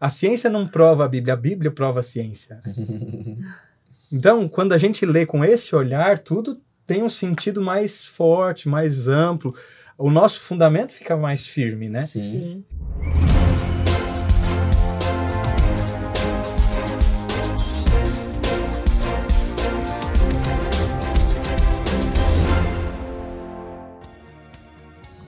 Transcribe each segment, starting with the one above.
A ciência não prova a Bíblia, a Bíblia prova a ciência. Então, quando a gente lê com esse olhar, tudo tem um sentido mais forte, mais amplo. O nosso fundamento fica mais firme, né? Sim. Sim.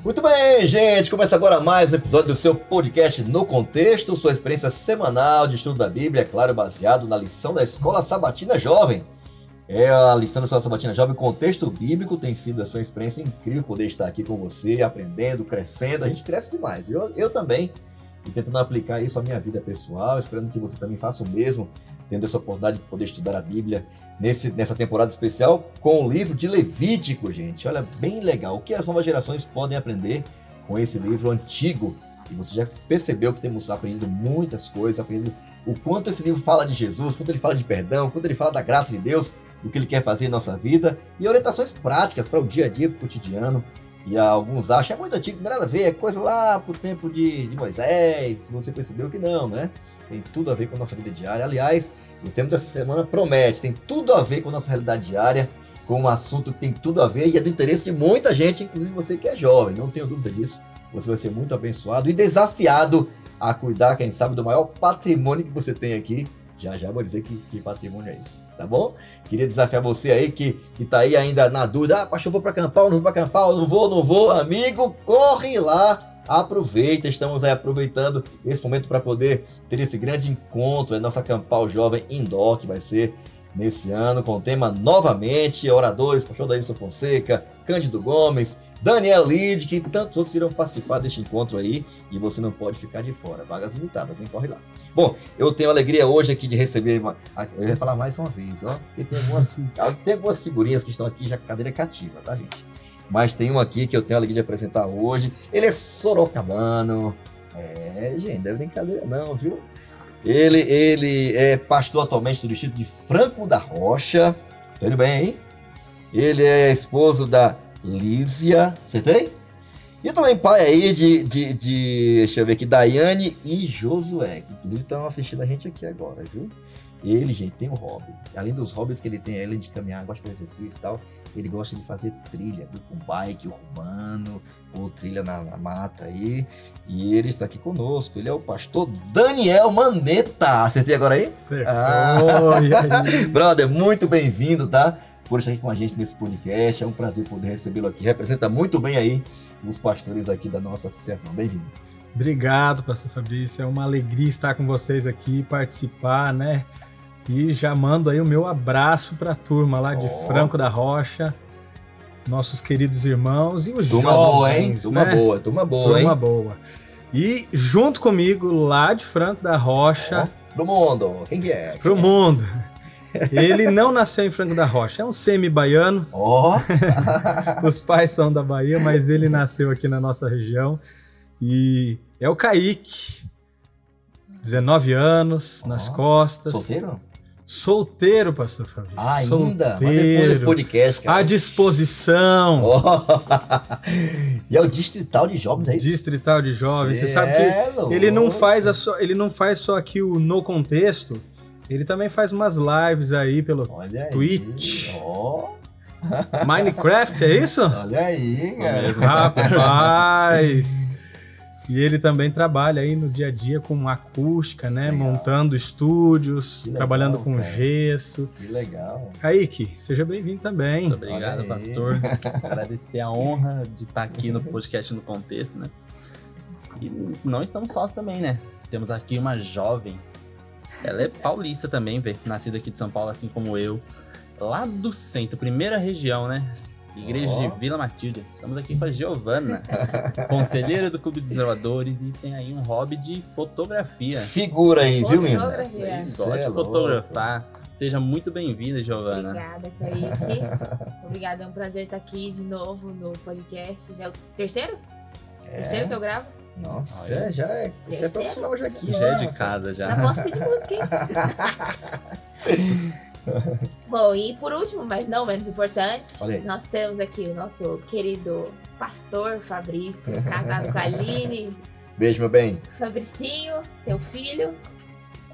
Muito bem, gente. Começa agora mais um episódio do seu podcast No Contexto, sua experiência semanal de estudo da Bíblia, é claro, baseado na lição da Escola Sabatina Jovem. É a lição da Escola Sabatina Jovem, contexto bíblico, tem sido a sua experiência incrível poder estar aqui com você, aprendendo, crescendo. A gente cresce demais. Eu, eu também. E tentando aplicar isso à minha vida pessoal, esperando que você também faça o mesmo, tendo essa oportunidade de poder estudar a Bíblia nesse, nessa temporada especial com o livro de Levítico, gente. Olha, bem legal. O que as novas gerações podem aprender com esse livro antigo? E você já percebeu que temos aprendido muitas coisas, aprendido o quanto esse livro fala de Jesus, quanto ele fala de perdão, quanto ele fala da graça de Deus, do que ele quer fazer em nossa vida e orientações práticas para o dia a dia, para o cotidiano. E alguns acham, é muito antigo, nada a ver, é coisa lá pro tempo de, de Moisés. Você percebeu que não, né? Tem tudo a ver com a nossa vida diária. Aliás, o tema dessa semana promete, tem tudo a ver com a nossa realidade diária, com um assunto que tem tudo a ver e é do interesse de muita gente, inclusive você que é jovem, não tenho dúvida disso. Você vai ser muito abençoado e desafiado a cuidar, quem sabe, do maior patrimônio que você tem aqui. Já já vou dizer que, que patrimônio é isso, tá bom? Queria desafiar você aí que, que tá aí ainda na dúvida. Ah, pastor, vou pra acampar ou não vou pra acampar? Não vou, não vou. Amigo, corre lá aproveita, estamos aí aproveitando esse momento para poder ter esse grande encontro, é nossa Campal Jovem Indoor, que vai ser nesse ano, com o tema novamente, oradores, pastor Daílson Fonseca, Cândido Gomes, Daniel Lid, que tantos outros irão participar deste encontro aí, e você não pode ficar de fora, vagas limitadas, hein? Corre lá. Bom, eu tenho alegria hoje aqui de receber, uma, eu ia falar mais uma vez, ó, porque tem algumas, tem algumas figurinhas que estão aqui já cadeira cativa, tá, gente? Mas tem um aqui que eu tenho a alegria de apresentar hoje. Ele é sorocabano. É, gente, não é brincadeira não, viu? Ele, ele é pastor atualmente do distrito de Franco da Rocha. Tá indo bem, hein? Ele é esposo da Lísia. Acertei? E também pai aí de, de, de, deixa eu ver aqui, Daiane e Josué, que inclusive estão assistindo a gente aqui agora, viu? Ele, gente, tem um hobby. Além dos hobbies que ele tem, além de caminhar, gosta de fazer exercício e tal, ele gosta de fazer trilha, viu? Com bike urbano, ou trilha na, na, mata aí. E ele está aqui conosco. Ele é o pastor Daniel Maneta. Acertei agora aí? Certo. Ah. aí? Brother, muito bem-vindo, tá? Por estar aqui com a gente nesse podcast. É um prazer poder recebê-lo aqui. Representa muito bem aí os pastores aqui da nossa associação. Bem-vindo. Obrigado, pastor Fabrício. É uma alegria estar com vocês aqui, participar, né? E já mando aí o meu abraço para a turma lá de oh. Franco da Rocha, nossos queridos irmãos e os turma jovens. Boa, hein? Turma né? boa, turma boa, turma hein? Boa. E junto comigo, lá de Franco da Rocha. Oh, pro mundo. Quem que é? Quem pro é? mundo. Ele não nasceu em Franco da Rocha, é um semi-baiano. Oh. Os pais são da Bahia, mas ele nasceu aqui na nossa região. E é o Kaique. 19 anos, oh. nas costas. Solteiro? Solteiro, pastor Fabrício. Ah, ainda? Solteiro. Mas depois desse podcast, cara. À disposição. Oh. e é o Distrital de Jovens, é isso? Distrital de Jovens. Cê Você sabe que é ele não, faz a só, ele não faz só aqui o No Contexto, ele também faz umas lives aí pelo Olha Twitch. Aí. Oh. Minecraft, é isso? Olha aí, Isso cara. mesmo. Rapaz! E ele também trabalha aí no dia a dia com acústica, né? Legal. Montando estúdios, legal, trabalhando com cara. gesso. Que legal. Kaique, seja bem-vindo também. Muito obrigado, pastor. Agradecer a honra de estar aqui no podcast no contexto, né? E não estamos sós também, né? Temos aqui uma jovem. Ela é paulista também, velho. Nascida aqui de São Paulo, assim como eu. Lá do centro, primeira região, né? Igreja Ó. de Vila Matilde. Estamos aqui com a Giovana, conselheira do Clube dos Gravadores e tem aí um hobby de fotografia. Figura aí, viu, menino? Fotografia. Gosta é de louco. fotografar. Seja muito bem-vinda, Giovana. Obrigada, Kaique. Obrigada, é um prazer estar aqui de novo no podcast. Já é o terceiro? Terceiro que eu gravo? Nossa, Olha. é, já é. Você é Terceiro? profissional já aqui. Já é né? de casa, Já já. posso pedir música, hein? Bom, e por último, mas não menos importante, nós temos aqui o nosso querido pastor Fabrício, casado com a Aline, Beijo, meu bem. Fabricinho, teu filho.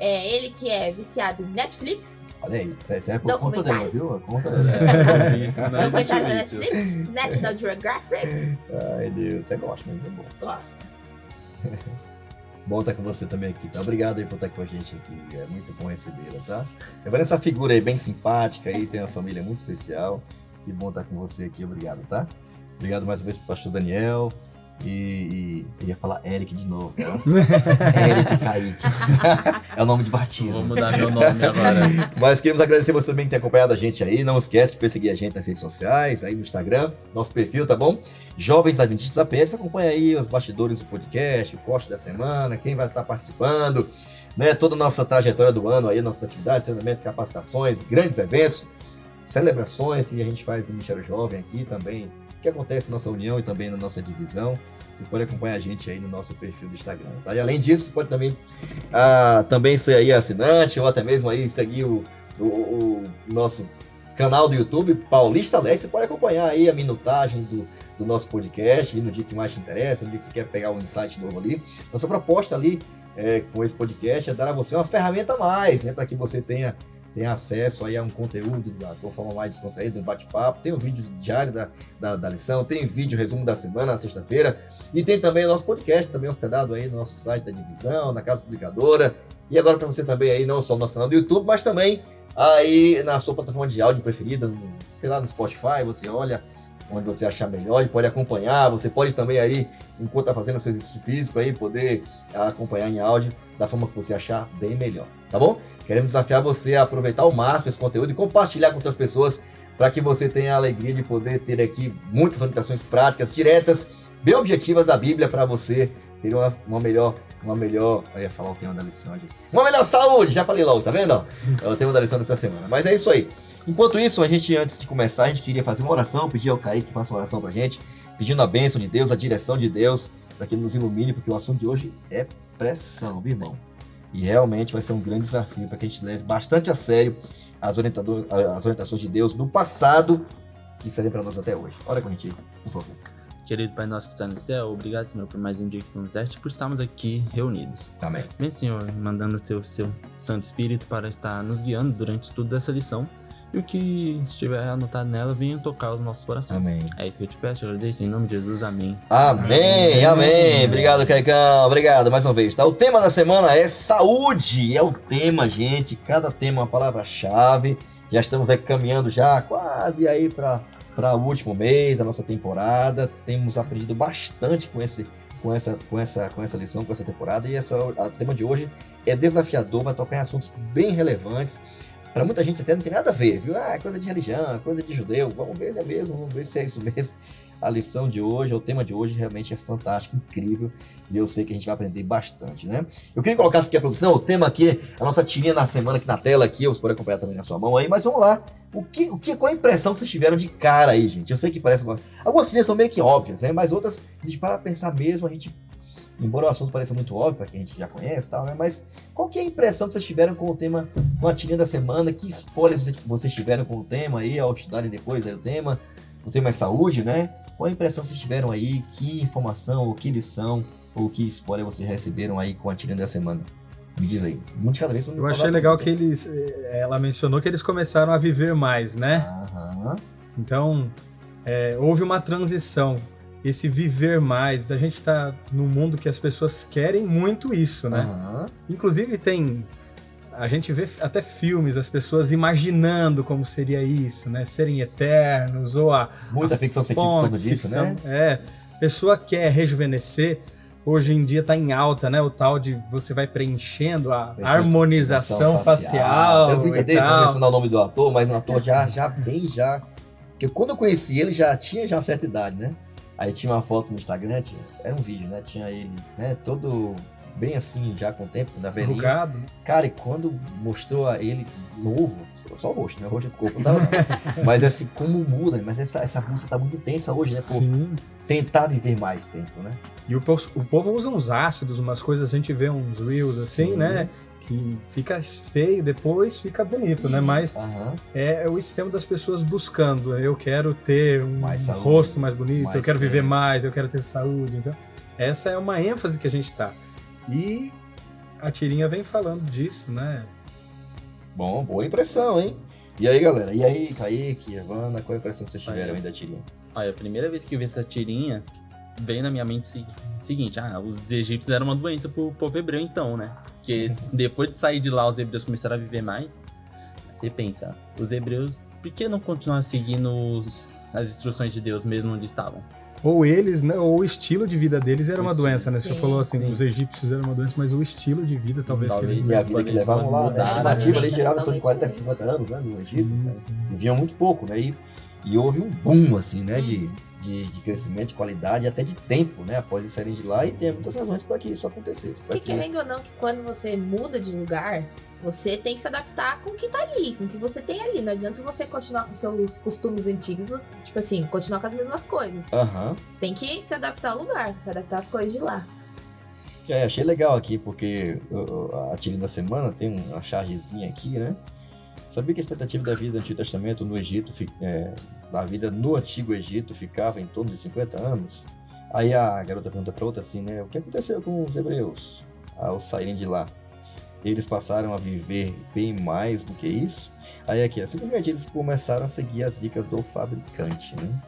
É ele que é viciado em Netflix. Olha aí, isso é, isso é por conta dela, Documentários. viu? A conta dela. Isso, não é Documentário da. Netflix, National Geographic. Ai, Deus, você gosta, mas é bom. Gosto. Bom estar com você também aqui, tá? Obrigado aí por estar com a gente aqui. É muito bom recebê-la, tá? Levando essa figura aí bem simpática aí, tem uma família muito especial. Que bom estar com você aqui, obrigado, tá? Obrigado mais uma vez pro pastor Daniel. E, e eu ia falar Eric de novo, tá? Eric Kaique. é o nome de batismo. Vou mudar meu nome agora. Mas queremos agradecer você também que tem acompanhado a gente aí. Não esquece de perseguir a gente nas redes sociais, aí no Instagram, nosso perfil, tá bom? Jovens Adventistas da PL, você acompanha aí os bastidores do podcast, o corte da semana, quem vai estar participando, né? Toda a nossa trajetória do ano aí, nossas atividades, treinamento, capacitações, grandes eventos, celebrações que a gente faz no Ministério Jovem aqui também, que acontece na nossa união e também na nossa divisão. Você pode acompanhar a gente aí no nosso perfil do Instagram, tá? E além disso, pode também, ah, também ser aí assinante ou até mesmo aí seguir o, o, o nosso canal do YouTube, Paulista Leste. Você pode acompanhar aí a minutagem do, do nosso podcast, no dia que mais te interessa, no dia que você quer pegar um insight novo ali. Nossa proposta ali é, com esse podcast é dar a você uma ferramenta a mais, né? Para que você tenha tem acesso aí a um conteúdo da, forma mais descontraída, um bate-papo. Tem o vídeo diário da, da, da lição, tem vídeo resumo da semana na sexta-feira. E tem também o nosso podcast, também hospedado aí no nosso site da divisão, na Casa Publicadora. E agora para você também aí, não só no nosso canal do YouTube, mas também aí na sua plataforma de áudio preferida, no, sei lá, no Spotify, você olha onde você achar melhor e pode acompanhar. Você pode também aí, enquanto está fazendo seu exercício físico aí, poder acompanhar em áudio da forma que você achar bem melhor, tá bom? Queremos desafiar você a aproveitar ao máximo esse conteúdo e compartilhar com outras pessoas para que você tenha a alegria de poder ter aqui muitas orientações práticas, diretas, bem objetivas da Bíblia para você ter uma, uma melhor, uma melhor, eu ia falar o tema da lição, gente. Uma melhor saúde, já falei logo, tá vendo? É o tema da lição dessa semana. Mas é isso aí. Enquanto isso, a gente, antes de começar, a gente queria fazer uma oração, pedir ao Kaique que faça uma oração pra gente, pedindo a bênção de Deus, a direção de Deus, para que ele nos ilumine, porque o assunto de hoje é pressão, viu, irmão? E realmente vai ser um grande desafio para que a gente leve bastante a sério as, as orientações de Deus do passado que servem para nós até hoje. Ora com a gente, por favor. Querido Pai nosso que está no céu, obrigado, Senhor, por mais um dia que tu nos deste, por estarmos aqui reunidos. Amém. Vem, Senhor, mandando o seu, seu Santo Espírito para estar nos guiando durante tudo essa lição. E o que estiver anotado nela, venha tocar os nossos corações. Amém. É isso que eu te peço, eu agradeço em nome de Jesus, amém. Amém, amém. Obrigado, Caicão. Obrigado mais uma vez. Tá? O tema da semana é saúde. É o tema, gente. Cada tema é uma palavra-chave. Já estamos aí caminhando já quase aí para para o último mês da nossa temporada. Temos aprendido bastante com esse com essa com essa com essa lição, com essa temporada e essa o tema de hoje é desafiador, vai tocar em assuntos bem relevantes. Para muita gente até não tem nada a ver, viu? Ah, é coisa de religião, é coisa de judeu. Vamos ver se é mesmo, vamos ver se é isso mesmo. A lição de hoje, o tema de hoje realmente é fantástico, incrível. E eu sei que a gente vai aprender bastante, né? Eu queria colocar aqui a produção, o tema aqui, a nossa tirinha na semana aqui na tela aqui, vocês podem acompanhar também na sua mão aí, mas vamos lá. O que, o que, qual a impressão que vocês tiveram de cara aí, gente? Eu sei que parece uma... Algumas tirinhas são meio que óbvias, né? Mas outras, a gente para pensar mesmo, a gente embora o assunto pareça muito óbvio para quem a gente já conhece e tal, né? Mas qual que é a impressão que vocês tiveram com o tema, com a tirinha da semana? Que spoilers vocês- tiveram com o tema aí, ao estudarem depois aí o tema? O tema é saúde, né? Qual a impressão que vocês tiveram aí? Que informação, ou que lição, ou que spoiler vocês receberam aí com a tirinha da semana? Me diz aí. Muito cada vez. Eu achei legal que eles. eh, Ela mencionou que eles começaram a viver mais, né? Aham. Então, é, houve uma transição. Esse viver mais. A gente tá num mundo que as pessoas querem muito isso, né? Aham. Inclusive tem. A gente vê até filmes, as pessoas imaginando como seria isso, né? Serem eternos, ou a. Muita a ficção científica fonte, disso, né? É. Pessoa quer rejuvenescer. Hoje em dia tá em alta, né? O tal de você vai preenchendo a harmonização facial. Eu vi que e desse, não mencionar o nome do ator, mas um ator já, já bem já. Porque quando eu conheci ele, já tinha já uma certa idade, né? Aí tinha uma foto no Instagram, tinha- era um vídeo, né? Tinha ele, né? Todo bem assim, já com o tempo, na velhinha. Enrugado. Cara, e quando mostrou a ele novo, só o rosto, né? O rosto do corpo não tava não. Mas assim, como muda, mas essa, essa música tá muito intensa hoje, né? Por Sim. tentar viver mais tempo, né? E o, o povo usa uns ácidos, umas coisas, a gente vê uns reels assim, Sim. né? Que fica feio, depois fica bonito, né? Uhum. Mas Aham. é, o extremo das pessoas buscando. Eu quero ter um Mais rosto mais bonito, mais eu quero viver tempo. mais, eu quero ter saúde. Então, Essa é uma ênfase que a gente tá. E a tirinha vem falando disso, né? Bom, boa impressão, hein? E aí, galera? E aí, Kaique, Evana, qual a impressão que vocês tiveram aí da tirinha? Olha, a primeira vez que eu vi essa tirinha, veio na minha mente o seguinte: ah, os egípcios eram uma doença pro povo hebreu, então, né? Porque depois de sair de lá, os hebreus começaram a viver mais. Você pensa, os hebreus, por que não continuar seguindo os, as instruções de Deus mesmo onde estavam? Ou eles, né? Ou o estilo de vida deles era O uma estilo, doença, né? Você sim, falou assim, sim. os egípcios eram uma doença, mas o estilo de vida talvez, Talvez. que eles E a vida que levavam lá, mudaram, a estimativa ali né? girava em torno de 40, Totalmente 50 anos, né, no Egito. Sim, né? sim. Viviam muito pouco, né? E, e houve um boom, assim, né, de, Uhum. de, de crescimento, de qualidade até de tempo, né, após eles saírem de lá. E tem muitas razões para que isso acontecesse. pra Porque querendo ou não, que quando você muda de lugar, você tem que se adaptar com o que tá ali, com o que você tem ali. Não adianta você continuar com seus costumes antigos, tipo assim, continuar com as mesmas coisas. Aham. Você tem que se adaptar ao lugar, se adaptar às coisas de lá. É, achei legal aqui, porque a tirinha da semana tem uma chargezinha aqui, né? Sabia que a expectativa da vida do Antigo Testamento no Egito, é, da vida no Antigo Egito, ficava em torno de 50 anos? Aí a garota pergunta pra outra assim, né? O que aconteceu com os hebreus ao saírem de lá? Eles passaram a viver bem mais do que isso? Aí aqui, ó, simplesmente eles começaram a seguir as dicas do fabricante, né?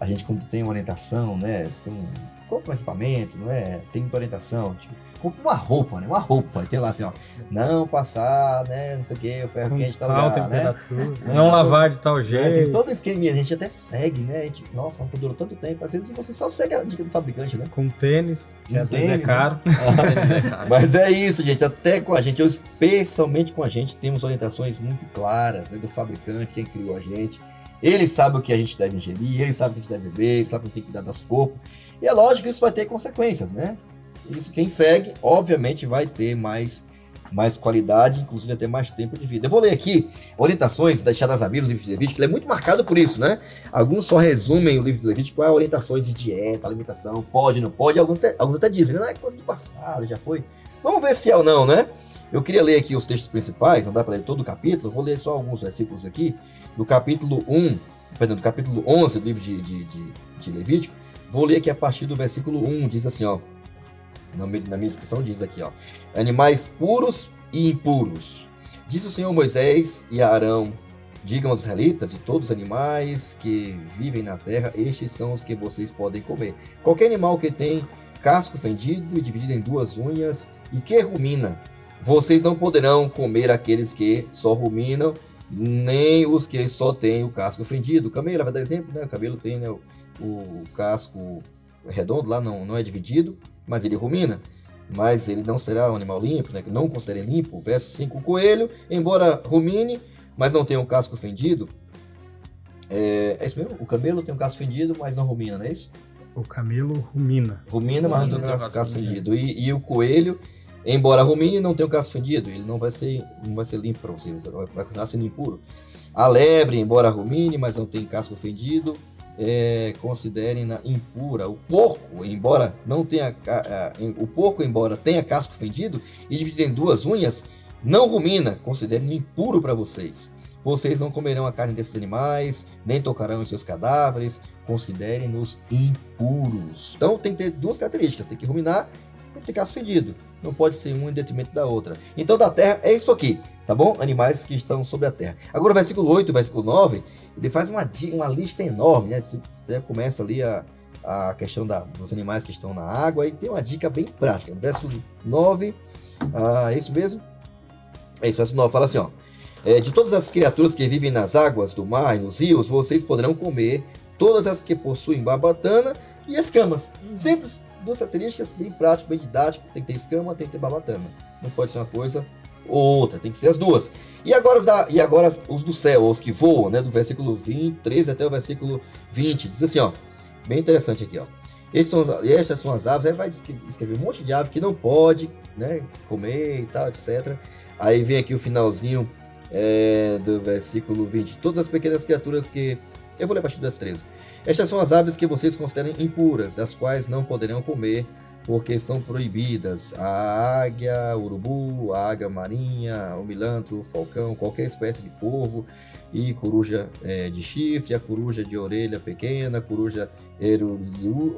A gente quando tem uma orientação, né? Tem um, compra um equipamento, não é? Tem muita orientação, tipo, compra uma roupa, né? Uma roupa, tem lá assim, ó, não passar, né? Não sei o que, o ferro com quente tá tal lugar, né? não lavar de tal É, tem jeito, todo um esqueminha, a gente até segue, né? A gente, nossa, não durou tanto tempo. Às vezes você só segue a dica do fabricante, né? com tênis, que às vezes é tênis, caro. Mas é isso, gente. Até com a gente, eu, especialmente com a gente, temos orientações muito claras né, do fabricante, quem criou a gente. Ele sabe o que a gente deve ingerir, ele sabe o que a gente deve beber, ele sabe o que tem que cuidar do nosso corpo. E é lógico que isso vai ter consequências, né? Isso, quem segue, obviamente, vai ter mais, mais qualidade, inclusive até mais tempo de vida. Eu vou ler aqui orientações deixadas na Bíblia, no livro de Levítico, ele é muito marcado por isso, né? Alguns só resumem o livro de Levítico com orientações de dieta, alimentação, pode, não pode, alguns até, alguns até dizem, não é coisa do passado, já foi. Vamos ver se é ou não, né? Eu queria ler aqui os textos principais, não dá para ler todo o capítulo, vou ler só alguns versículos aqui. Do capítulo 1, perdão, do capítulo 11 do livro de, de, de, de Levítico, vou ler aqui a partir do versículo 1, diz assim, ó. Na minha, inscrição diz aqui, ó. Animais puros e impuros. Disse o Senhor Moisés e Arão: Digam aos israelitas de todos os animais que vivem na terra, estes são os que vocês podem comer. Qualquer animal que tem casco fendido e dividido em duas unhas e que rumina, vocês não poderão comer aqueles que só ruminam, nem os que só têm o casco fendido. Camelo, vai dar exemplo, né? O camelo tem né, o casco redondo lá, não, não é dividido, mas ele rumina. Mas ele não será um animal limpo, né? Que não considerem limpo. Verso 5, o coelho, embora rumine, mas não tenha o casco fendido. É, é isso mesmo? O camelo tem um casco fendido, mas não rumina, não é isso? O camelo rumina. Rumina, mas não tem o Rumina, casco, casco fendido. E, e o coelho, embora rumine, não tem o casco fendido. Ele não vai ser, não vai ser limpo para vocês, vai vai continuar sendo impuro. A lebre, embora rumine, mas não tem casco fendido, é, considerem-na impura. O porco, embora não tenha ah, o porco, embora tenha casco fendido e dividido em duas unhas, não rumina, considerem impuro para vocês. Vocês não comerão a carne desses animais, nem tocarão em seus cadáveres, considerem-nos impuros. Então tem que ter duas características, tem que ruminar e tem que ter casco fendido. Não pode ser um em detrimento da outra. Então da terra é isso aqui, tá bom? Animais que estão sobre a terra. Agora o versículo 8 e versículo 9, ele faz uma, uma lista enorme, né? Você começa ali a, a questão da, dos animais que estão na água e tem uma dica bem prática. Verso 9, ah, é isso mesmo? É isso, verso 9 fala assim, ó. É, de todas as criaturas que vivem nas águas do mar e nos rios, vocês poderão comer todas as que possuem barbatana e escamas. Uhum. Simples, duas características, bem prático, bem didático. Tem que ter escama, tem que ter barbatana. Não pode ser uma coisa outra, tem que ser as duas. E agora os, da, e agora os do céu, os que voam, né? Do versículo 20, 13 até o versículo 20. Diz assim, ó. Bem interessante aqui, ó. São, estas são as aves, aí vai escrever um monte de ave que não pode, né? Comer e tal, etc. Aí vem aqui o finalzinho é, do versículo 20. Todas as pequenas criaturas que. Eu vou ler a partir das 13. Estas são as aves que vocês consideram impuras, das quais não poderão comer. Porque são proibidas. A águia, urubu, a águia marinha, o milantro, o falcão, qualquer espécie de corvo e coruja eh, de chifre, a coruja de orelha pequena, a coruja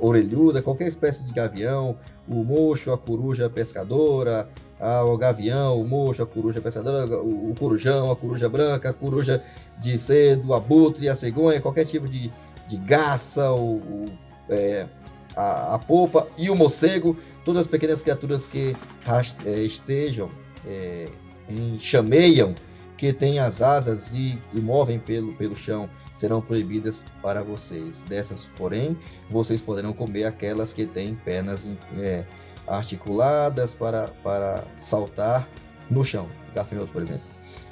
orelhuda, qualquer espécie de gavião, o mocho, a coruja pescadora, a- o gavião, o mocho, a coruja pescadora, o, o corujão, a coruja branca, a coruja de cedo, o abutre, a cegonha, qualquer tipo de, de garça, o, o, é, a, a polpa e o morcego, todas as pequenas criaturas que é, estejam, é, em- chameiam, que têm as asas e, e movem pelo, pelo chão, serão proibidas para vocês. Dessas, porém, vocês poderão comer aquelas que têm pernas é, articuladas para, para saltar no chão. Gafanhoto, por exemplo.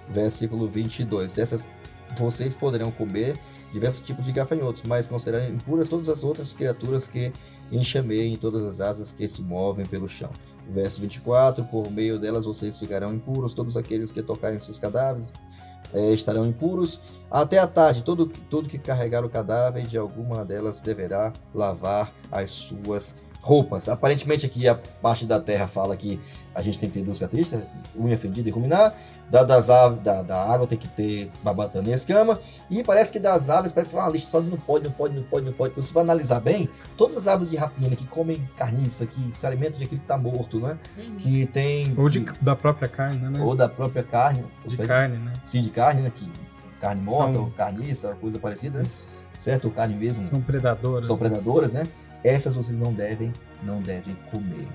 Versículo 22. Dessas vocês poderão comer diversos tipos de gafanhotos, mas considerarem impuras todas as outras criaturas que enxameiem todas as asas que se movem pelo chão. Verso 24, por meio delas vocês ficarão impuros, todos aqueles que tocarem seus cadáveres eh, estarão impuros. Até a tarde, todo, todo que carregar o cadáver de alguma delas deverá lavar as suas roupas. Aparentemente aqui a parte da terra fala que a gente tem que ter duas características, unha fendida e ruminar. Da, das aves, da, da água tem que ter babatana e escama. E parece que das aves, parece que uma lista só de não pode, não pode, não pode, não pode. Quando você vai analisar bem, todas as aves de rapina que comem carniça, que se alimentam de aquilo que está morto, né? Uhum. Que tem... Ou de, que- da própria carne, né? ou da própria carne. de ou carne, né? Sim, de carne, né? Que, carne morta, São- ou carniça, coisa parecida, né? certo? Ou carne mesmo. São predadoras. são predadoras, né? Essas vocês não devem, não devem comer.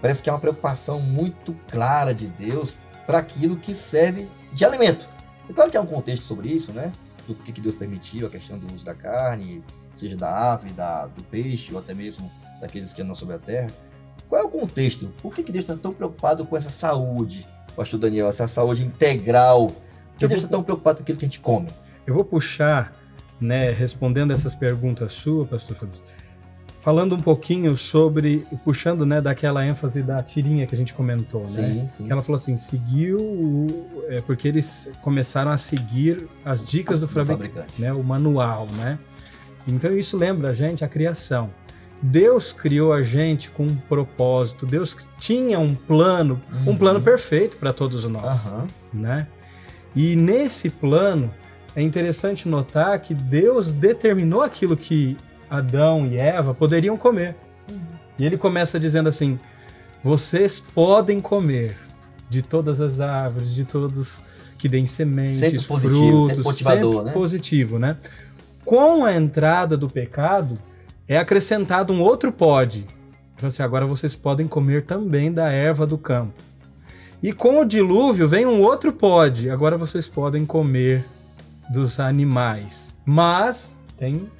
Parece que é uma preocupação muito clara de Deus para aquilo que serve de alimento. É claro que há um contexto sobre isso, né? Do que, que Deus permitiu, a questão do uso da carne, seja da ave, da, do peixe, ou até mesmo daqueles que andam sobre a terra. Qual é o contexto? Por que, que Deus está tão preocupado com essa saúde, pastor Daniel, essa saúde integral? Por que Eu Deus está tão preocupado com aquilo que a gente come? Eu vou puxar, né, respondendo essas perguntas suas, pastor Fabrício, falando um pouquinho sobre, puxando, né, daquela ênfase da tirinha que a gente comentou, né? Sim, sim. Que ela falou assim, seguiu, o- é, porque eles começaram a seguir as dicas do, Do fabricante, fabricante. né, o manual, né? Então isso lembra a gente a criação. Deus criou a gente com um propósito, Deus tinha um plano, um Uhum. plano perfeito para todos nós Aham. né? E nesse plano é interessante notar que Deus determinou aquilo que Adão e Eva poderiam comer. Uhum. E ele começa dizendo assim: vocês podem comer de todas as árvores, de todos que deem sementes, Sempre positivo, frutos, sempre sempre né? positivo, né? Com a entrada do pecado é acrescentado um outro pode. Então, assim, agora vocês podem comer também da erva do campo. E com o dilúvio vem um outro pode. Agora vocês podem comer dos animais. Mas tem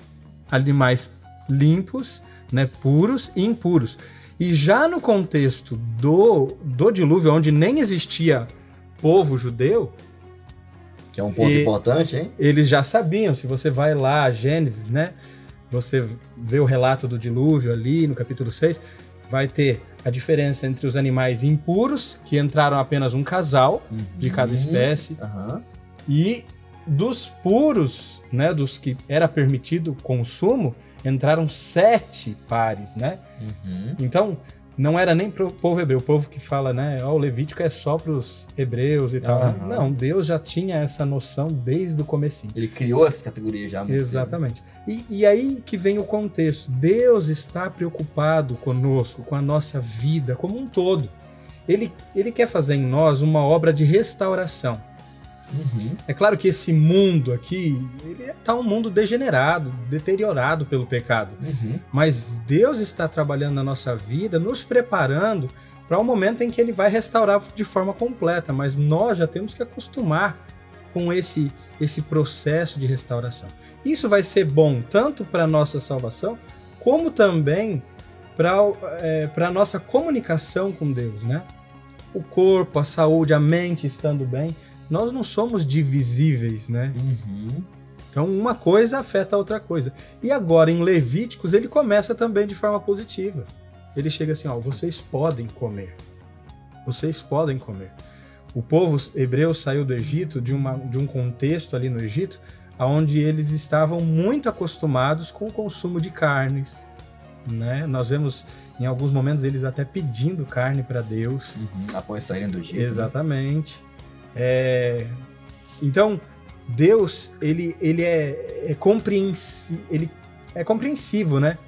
animais limpos, né, puros e impuros. E já no contexto do, do dilúvio, onde nem existia povo judeu, Que é um ponto E- importante, hein? eles já sabiam. Se você vai lá, Gênesis, né? Você vê o relato do dilúvio ali no capítulo 6, vai ter a diferença entre os animais impuros, que entraram apenas um casal de cada Uhum. espécie, Aham. e dos puros, né, dos que era permitido o consumo, entraram sete pares, né? Uhum. Então, não era nem pro povo hebreu, o povo que fala, né, ó, o Levítico é só para os hebreus e tal. Aham. Não, Deus já tinha essa noção desde o comecinho. Ele criou essa categoria já. Exatamente. E, e aí que vem o contexto. Deus está preocupado conosco, com a nossa vida como um todo. Ele, ele quer fazer em nós uma obra de restauração. Uhum. É claro que esse mundo aqui, ele está um mundo degenerado, deteriorado pelo pecado. Uhum. Mas Deus está trabalhando na nossa vida, nos preparando para o momento em que Ele vai restaurar de forma completa. Mas nós já temos que acostumar com esse, esse processo de restauração. Isso vai ser bom tanto para a nossa salvação, como também para a nossa comunicação com Deus, né? O corpo, a saúde, a mente estando bem. Nós não somos divisíveis, né? Uhum. Então, uma coisa afeta a outra coisa. E agora, em Levíticos, ele começa também de forma positiva. Ele chega assim: ó, vocês podem comer. Vocês podem comer. O povo hebreu saiu do Egito, de, uma, de um contexto ali no Egito, onde eles estavam muito acostumados com o consumo de carnes, né? Nós vemos em alguns momentos eles até pedindo carne para Deus. Uhum. Após saírem do Egito. né? É, então, Deus, ele, ele é, é, compreensi, ele é compreensivo, né?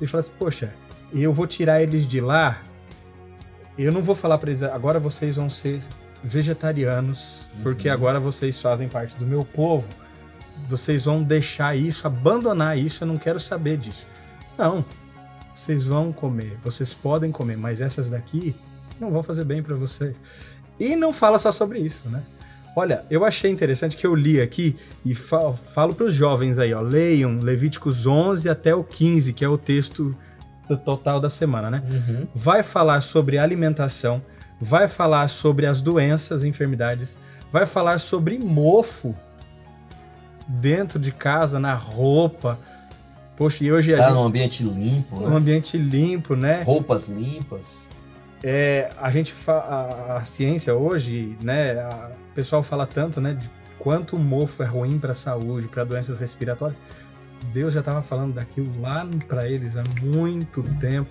Ele fala assim, poxa, eu vou tirar eles de lá, eu não vou falar para eles, agora vocês vão ser vegetarianos, porque Uhum. agora vocês fazem parte do meu povo. Vocês vão deixar isso, abandonar isso, eu não quero saber disso. Não. Vocês vão comer, vocês podem comer, mas essas daqui não vão fazer bem para vocês. E não fala só sobre isso, né? Olha, eu achei interessante que eu li aqui e fa falo para os jovens aí, ó, leiam Levíticos 11 até o 15, que é o texto do total da semana, né? Uhum. vai falar sobre alimentação, vai falar sobre as doenças, enfermidades, vai falar sobre mofo dentro de casa, na roupa. Poxa, e hoje Tá num ambiente limpo, um né? ambiente limpo, né? Roupas limpas. É, a gente a, a ciência hoje, né? a- o pessoal fala tanto, né? De quanto o mofo é ruim para a saúde, para doenças respiratórias. Deus já estava falando daquilo lá para eles há muito tempo.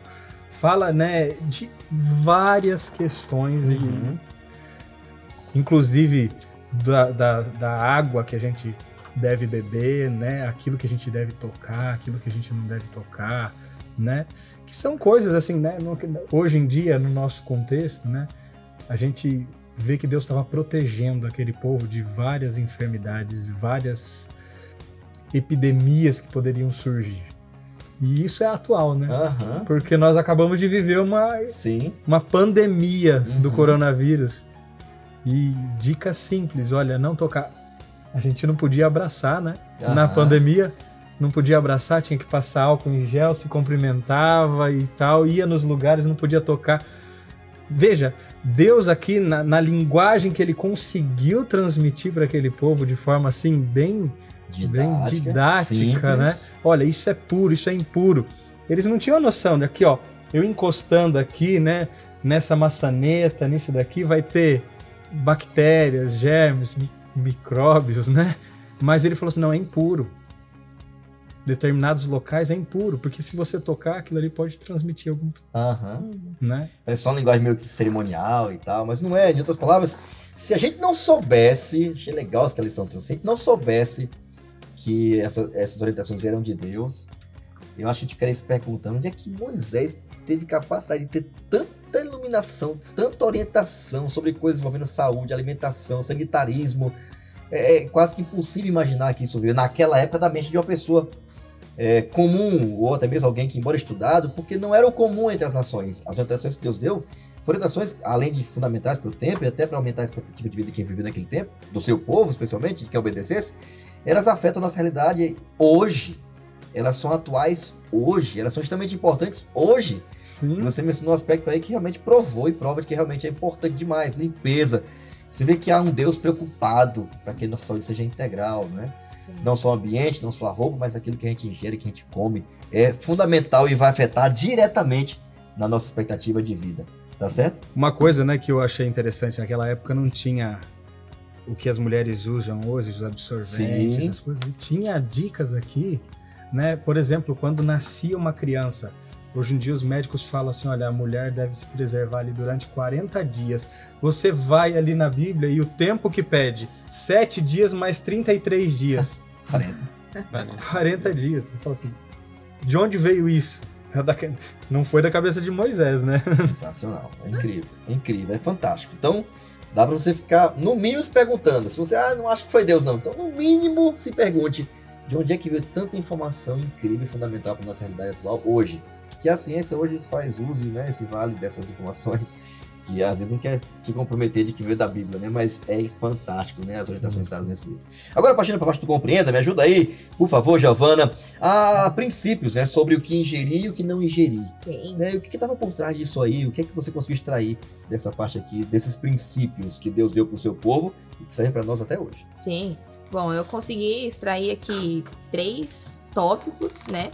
Fala, né? De várias questões, e, Uhum. inclusive da, da, da água que a gente deve beber, né? Aquilo que a gente deve tocar, aquilo que a gente não deve tocar, né? Que são coisas assim, né? Hoje em dia, no nosso contexto, né? A gente vê que Deus estava protegendo aquele povo de várias enfermidades, várias epidemias que poderiam surgir. E isso é atual, né? Aham. Porque nós acabamos de viver uma Sim. uma pandemia do Uhum. coronavírus. E dica simples, olha, não tocar. A gente não podia abraçar, né? Na Aham. pandemia, não podia abraçar, tinha que passar álcool em gel, se cumprimentava e tal, ia nos lugares, não podia tocar. Veja, Deus aqui, na, na linguagem que ele conseguiu transmitir para aquele povo de forma assim, bem Bem didática, né? olha, isso é puro, isso é impuro. Eles não tinham noção de aqui, ó, eu encostando aqui, né, nessa maçaneta, nisso daqui, vai ter bactérias, germes, mi- micróbios, né? Mas ele falou assim, não, é impuro. Determinados locais é impuro, porque se você tocar, aquilo ali pode transmitir algum, Aham. né? Parece só uma linguagem meio que cerimonial e tal, mas não é. Em outras palavras, se a gente não soubesse, achei legal essa lição trouxe, se a gente não soubesse que essa- essas orientações vieram de Deus, eu acho que a gente ficaria se perguntando onde é que Moisés teve capacidade de ter tanta iluminação, tanta orientação sobre coisas envolvendo saúde, alimentação, sanitarismo. É, é quase que impossível imaginar que isso veio naquela época da mente de uma pessoa é, comum, ou até mesmo alguém que, embora estudado, porque não era o comum entre as nações. As orientações que Deus deu foram orientações, além de fundamentais para o tempo e até para aumentar a expectativa de vida de quem vivia naquele tempo, do seu povo, especialmente, de quem obedecesse, elas afetam a nossa realidade hoje. Elas são atuais hoje, elas são extremamente importantes hoje. Sim. Você mencionou um aspecto aí que realmente provou e prova de que realmente é importante demais, limpeza. Você vê que há um Deus preocupado para que a nossa saúde seja integral, né? Não só o ambiente, não só a roupa, mas aquilo que a gente ingere, que a gente come, é fundamental e vai afetar diretamente na nossa expectativa de vida. Tá certo? Uma coisa, né, que eu achei interessante naquela época não tinha o que as mulheres usam hoje, os absorventes, Sim. as coisas. E tinha dicas aqui, né? Por exemplo, quando nascia uma criança, hoje em dia os médicos falam assim, olha, a mulher deve se preservar ali durante 40 dias. Você vai ali na Bíblia e o tempo que pede, 7 dias mais 33 dias. 40 dias. Você fala assim, de onde veio isso? Não foi da cabeça de Moisés, né? Sensacional. É incrível. É incrível. É fantástico. Então, dá pra você ficar, no mínimo, se perguntando. Se você, ah, não acha que foi Deus, não. Então, no mínimo, se pergunte de onde é que veio tanta informação incrível e fundamental para nossa realidade atual hoje. Que a ciência hoje faz uso, né, se vale dessas informações, que às vezes não quer se comprometer de que veio da Bíblia, né, mas é fantástico, né, as orientações dadas nesse livro. Agora, partindo para baixo do compreenda, me ajuda aí, por favor, Giovana, a princípios, né, sobre o que ingerir e o que não ingerir Sim. né? E o que estava por trás disso aí? O que é que você conseguiu extrair dessa parte aqui, desses princípios que Deus deu para o seu povo e que servem para nós até hoje? Sim. Bom, eu consegui extrair aqui três tópicos, né?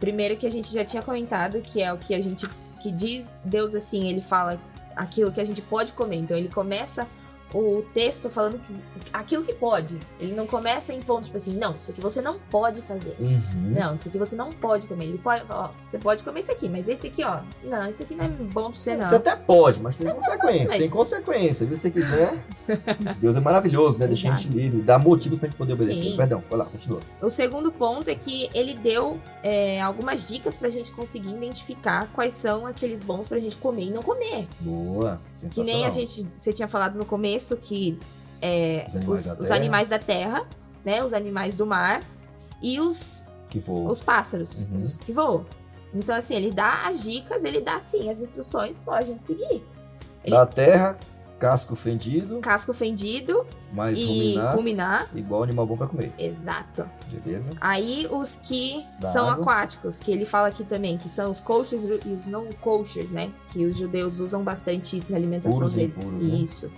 Primeiro que a gente já tinha comentado, que é o que a gente que diz Deus assim, ele fala aquilo que a gente pode comer. Então ele começa o texto falando que aquilo que pode. Ele não começa em ponto, tipo assim, não, isso aqui você não pode fazer. Uhum. Não, isso aqui você não pode comer. Ele pode, ó, você pode comer isso aqui, mas esse aqui, ó, não, esse aqui não é bom pra você, não. Você até pode, mas tem consequência. mas- Tem consequência, viu? Se você quiser. Deus é maravilhoso, né? Deixa a gente livre, dá motivos pra gente poder obedecer. Sim. Perdão, vai lá, continua. O segundo ponto é que ele deu é, algumas dicas pra gente conseguir identificar quais são aqueles bons pra gente comer e não comer. Boa, Que sensacional. nem a gente, você tinha falado no começo que é, Os animais os, da os terra. animais da terra, né, os animais do mar e os, Que for. os pássaros Uhum. os que voam. Então, assim, ele dá as dicas, ele dá, assim, as instruções, só a gente seguir. ele- Da terra, casco fendido, Casco fendido mas e ruminar, ruminar. igual animal bom pra comer. Exato. Beleza? Aí os que Da são água. aquáticos, que ele fala aqui também, que são os kosher e os não kosher, né? Que os judeus usam bastante isso na alimentação Puros deles. impuros, né?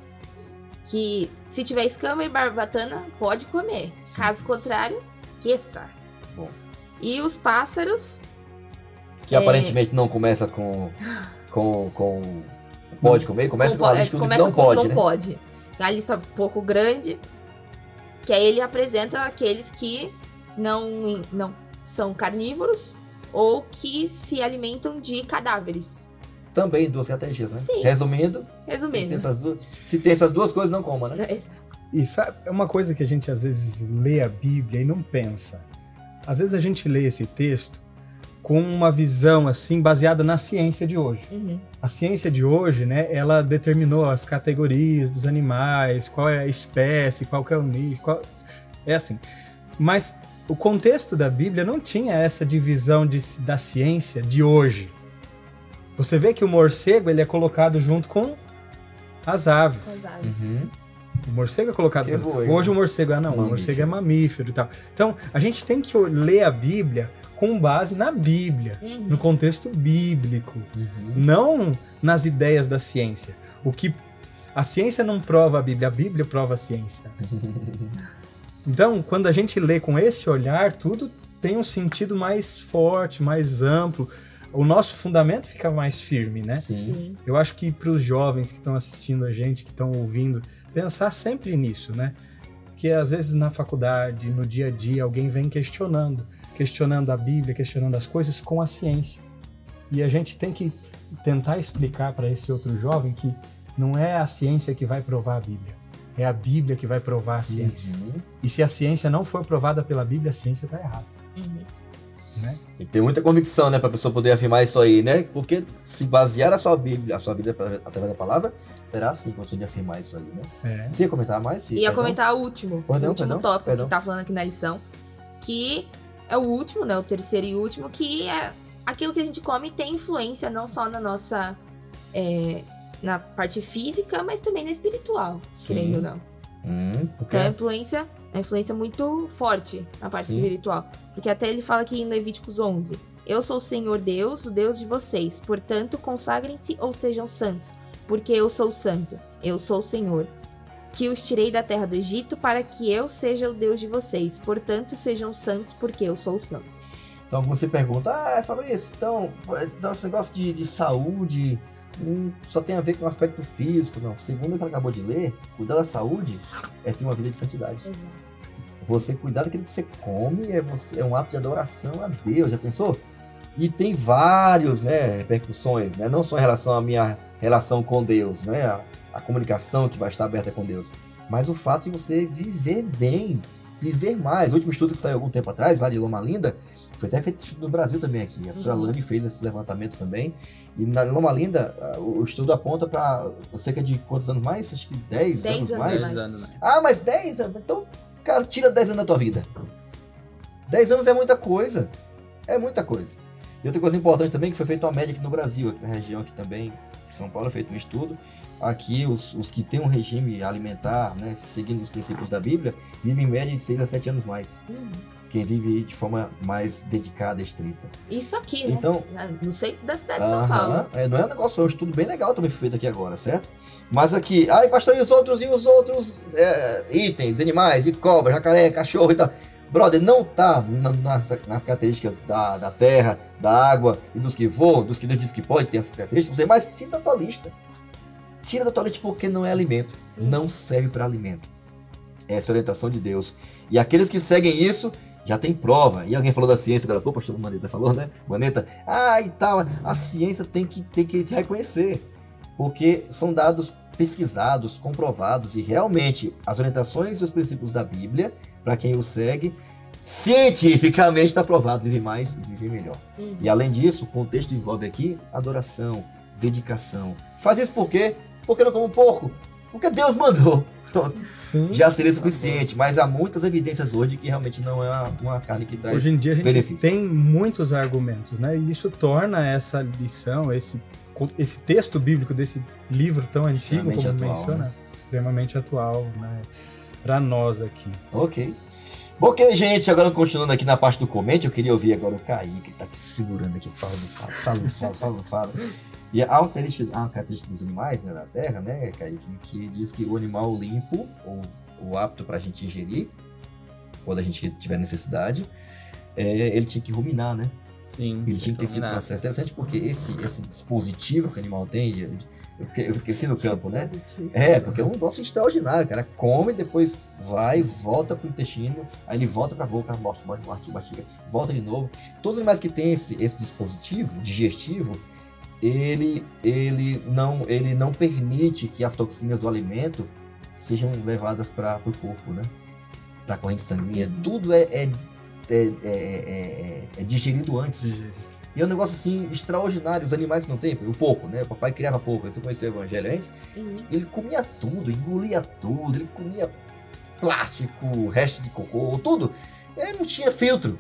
Que se tiver escama e barbatana, pode comer. Caso contrário, esqueça. Bom. E os pássaros, Que É. aparentemente não começa com. com. com. Pode comer, começa com po- a é, lista que não com pode, não né? pode. É uma lista um pouco grande, que aí ele apresenta aqueles que não, não são carnívoros ou que se alimentam de cadáveres. Também duas características, né? Sim. Resumindo, tem Resumindo. essas duas, se tem essas duas coisas, não coma, né? É, E sabe, é uma coisa que a gente às vezes lê a Bíblia e não pensa. Às vezes a gente lê esse texto com uma visão assim baseada na ciência de hoje. Uhum. A ciência de hoje, né, ela determinou as categorias dos animais, qual é a espécie, qual que é o nicho, qual... é assim. Mas o contexto da Bíblia não tinha essa divisão de- da ciência de hoje. Você vê que o morcego ele é colocado junto com as aves. Com as aves. Uhum. O morcego é colocado. Que boi, Hoje né? o morcego é não, o Mamífero. morcego é mamífero e tal. Então, a gente tem que ler a Bíblia com base na Bíblia, Uhum. no contexto bíblico, Uhum. não nas ideias da ciência. O que a ciência não prova a Bíblia, a Bíblia prova a ciência. Então, quando a gente lê com esse olhar, tudo tem um sentido mais forte, mais amplo. O nosso fundamento fica mais firme, né? Sim. Eu acho que para os jovens que estão assistindo a gente, que estão ouvindo, pensar sempre nisso, né? Que às vezes na faculdade, no dia a dia, alguém vem questionando, questionando a Bíblia, questionando as coisas com a ciência. E a gente tem que tentar explicar para esse outro jovem que não é a ciência que vai provar a Bíblia, é a Bíblia que vai provar a ciência. Uhum. E se a ciência não for provada pela Bíblia, a ciência está errada, Uhum. Né? Tem que ter muita convicção, né, pra pessoa poder afirmar isso aí, né? Porque se basear a sua Bíblia, a sua Bíblia através da palavra, terá sim condição de afirmar isso aí, né? É. Você ia comentar mais? Ia Perdão? comentar o último, Perdão, o último perdão, tópico perdão. que tá falando aqui na lição, que é o último, né, o terceiro e último, que é aquilo que a gente come tem influência não só na nossa é, na parte física, mas também na espiritual, Sim. querendo ou não. Hum, porque... Então é uma influência, uma influência muito forte na parte Sim. espiritual. Porque até ele fala aqui em Levíticos 11: Eu sou o Senhor Deus, o Deus de vocês. Portanto, consagrem-se ou sejam santos, porque eu sou santo. Eu sou o Senhor. Que os tirei da terra do Egito para que eu seja o Deus de vocês. Portanto, sejam santos, porque eu sou o santo. Então você pergunta, ah, Fabrício, então, então esse negócio de, de saúde hum, só tem a ver com o aspecto físico, não. Segundo o que ela acabou de ler, cuidar da saúde é ter uma vida de santidade. Exato. Você cuidar daquilo que você come é, você, é um ato de adoração a Deus, já pensou? E tem vários, né, repercussões, né? Não só em relação à minha relação com Deus, né? A, a comunicação que vai estar aberta com Deus. Mas o fato de você viver bem, viver mais. O último estudo que saiu algum tempo atrás, lá de Loma Linda, foi até feito estudo no Brasil também aqui. A professora Uhum. Lani fez esse levantamento também. E na Loma Linda, o estudo aponta para cerca de quantos anos mais? Acho que 10, 10 anos anos mais. mais. anos, né? Ah, mas 10? Então, cara, tira 10 anos da tua vida. 10 anos é muita coisa. É muita coisa. E outra coisa importante também, que foi feita uma média aqui no Brasil, aqui na região aqui também, São Paulo, é feito um estudo. Aqui, os, os que têm um regime alimentar, né, seguindo os princípios da Bíblia, vivem em média de 6 a 7 anos mais. Uhum. Quem vive de forma mais dedicada, estrita. Isso aqui, né? Então, No centro da cidade de São Paulo. é, não é um negócio, foi um estudo bem legal também foi feito aqui agora, certo? Mas aqui, ai pastor, e os outros, e os outros é, itens, animais, e cobra, jacaré, cachorro e tal. Brother, não tá na- nas, nas características da, da terra, da água e dos que voam, dos que Deus diz que pode ter essas características, demais, tira da tua lista. tira da tua leite porque não é alimento. Não serve para alimento. Essa é a orientação de Deus. E aqueles que seguem isso já tem prova. E alguém falou da ciência agora, pô, pastor Maneta falou, né? Maneta, ah, e tal. A ciência tem que, tem que reconhecer. Porque são dados pesquisados, comprovados e realmente as orientações e os princípios da Bíblia, para quem o segue, cientificamente está provado, vive mais e vive melhor. Uhum. E além disso, o contexto envolve aqui adoração, dedicação. Faz isso por quê? Porque não como porco. Porque Deus mandou. Sim. Já seria suficiente, mas há muitas evidências hoje que realmente não é uma, uma carne que traz. Hoje em dia a gente benefício. tem muitos argumentos, né? E isso torna essa lição, esse, esse texto bíblico desse livro tão antigo, como atual, menciona, extremamente atual, né? Para nós aqui. Ok. Ok, gente, agora continuando aqui na parte do comente, eu queria ouvir agora o Kaique, que tá aqui segurando aqui, fala, fala, fala, fala, fala, fala. E há uma característica, há uma característica dos animais né, da Terra, né, Kaique, que diz que o animal limpo, ou, ou apto pra gente ingerir, quando a gente tiver necessidade, é, ele tinha que ruminar, né? Sim. Ele tinha que ter esse processo interessante, porque esse, esse dispositivo que o animal tem, de- eu, cresci no campo, né? É, porque é um negócio extraordinário. Cara come, depois vai, volta pro intestino, aí ele volta pra boca, mostra, mostra, mostra, mastiga, volta de novo. Todos os animais que têm esse, esse dispositivo digestivo, ele, ele, não, ele não permite que as toxinas do alimento sejam levadas para o corpo, né? Pra corrente sanguínea. Tudo é, é, é, é, é- é digerido antes. E é um negócio assim extraordinário. Os animais que não têm, o porco, né? O papai criava porco. Você conheceu o evangelho antes? Uhum. Ele comia tudo, engolia tudo, ele comia plástico, resto de cocô, tudo. Ele não tinha filtro.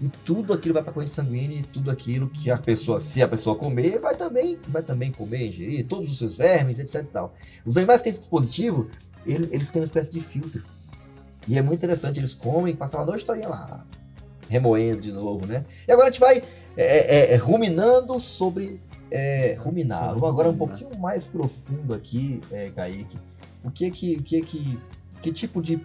E tudo aquilo vai para a corrente sanguínea e tudo aquilo que a pessoa, se a pessoa comer, vai também, vai também comer, ingerir, todos os seus vermes, etc e tal. Os animais que têm esse dispositivo, ele- eles têm uma espécie de filtro. E é muito interessante, eles comem, passam uma noite historinha lá, remoendo de novo, né? E agora a gente vai é, é, é, ruminando sobre é, ruminar. Sobre Vamos agora um pouquinho mais profundo aqui, é, Kaique. O que que, o que que, que tipo de,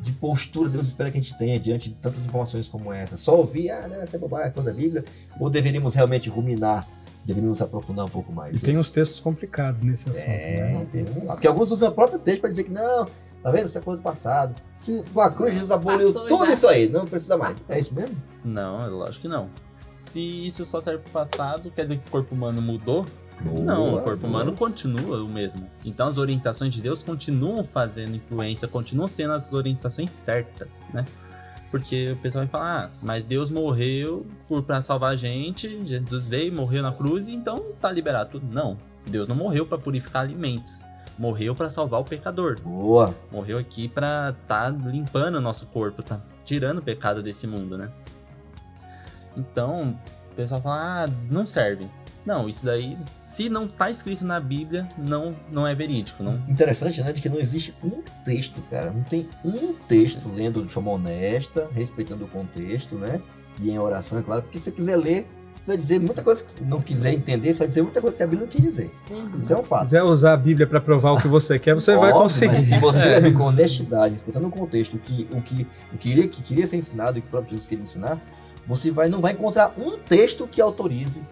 de postura Deus espera que a gente tenha diante de tantas informações como essa? Só ouvir, ah, né, essa é bobagem, coisa da Bíblia? Ou deveríamos realmente ruminar? Deveríamos aprofundar um pouco mais? E tem uns textos complicados nesse assunto, É, né? tem-. Porque alguns usam o próprio texto para dizer que não, tá vendo? Isso é coisa do passado. Se com a cruz Jesus aboliu Passou tudo já. isso aí, não precisa mais. Passou. É isso mesmo? Não, é lógico que não. Se isso só serve pro passado, quer dizer que o corpo humano mudou? Não, Boa, o corpo boa. humano continua o mesmo. Então as orientações de Deus continuam fazendo influência, continuam sendo as orientações certas, né? Porque o pessoal vai falar, ah, mas Deus morreu para salvar a gente, Jesus veio, morreu na cruz, então tá liberado tudo. Não, Deus não morreu para purificar alimentos. Morreu para salvar o pecador. Boa. Morreu aqui pra tá limpando o nosso corpo, tá tirando o pecado desse mundo, né? Então, o pessoal fala, ah, não serve. Não, isso daí, se não tá escrito na Bíblia, não, não é verídico, não. Interessante, né? De que não existe um texto, cara. Não tem um texto lendo de forma honesta, respeitando o contexto, né? E em oração, é claro. Porque se você quiser ler, você vai dizer muita coisa que não quiser entender, você vai dizer muita coisa que a Bíblia não quer dizer. Uhum. Isso é um Se fato. quiser usar a Bíblia para provar o que você quer, você vai Óbvio, conseguir. Mas se você É. com honestidade, respeitando o contexto, o que, o que, o que, queria, que queria ser ensinado e que o próprio Jesus queria ensinar, você vai, não vai encontrar um texto que autorize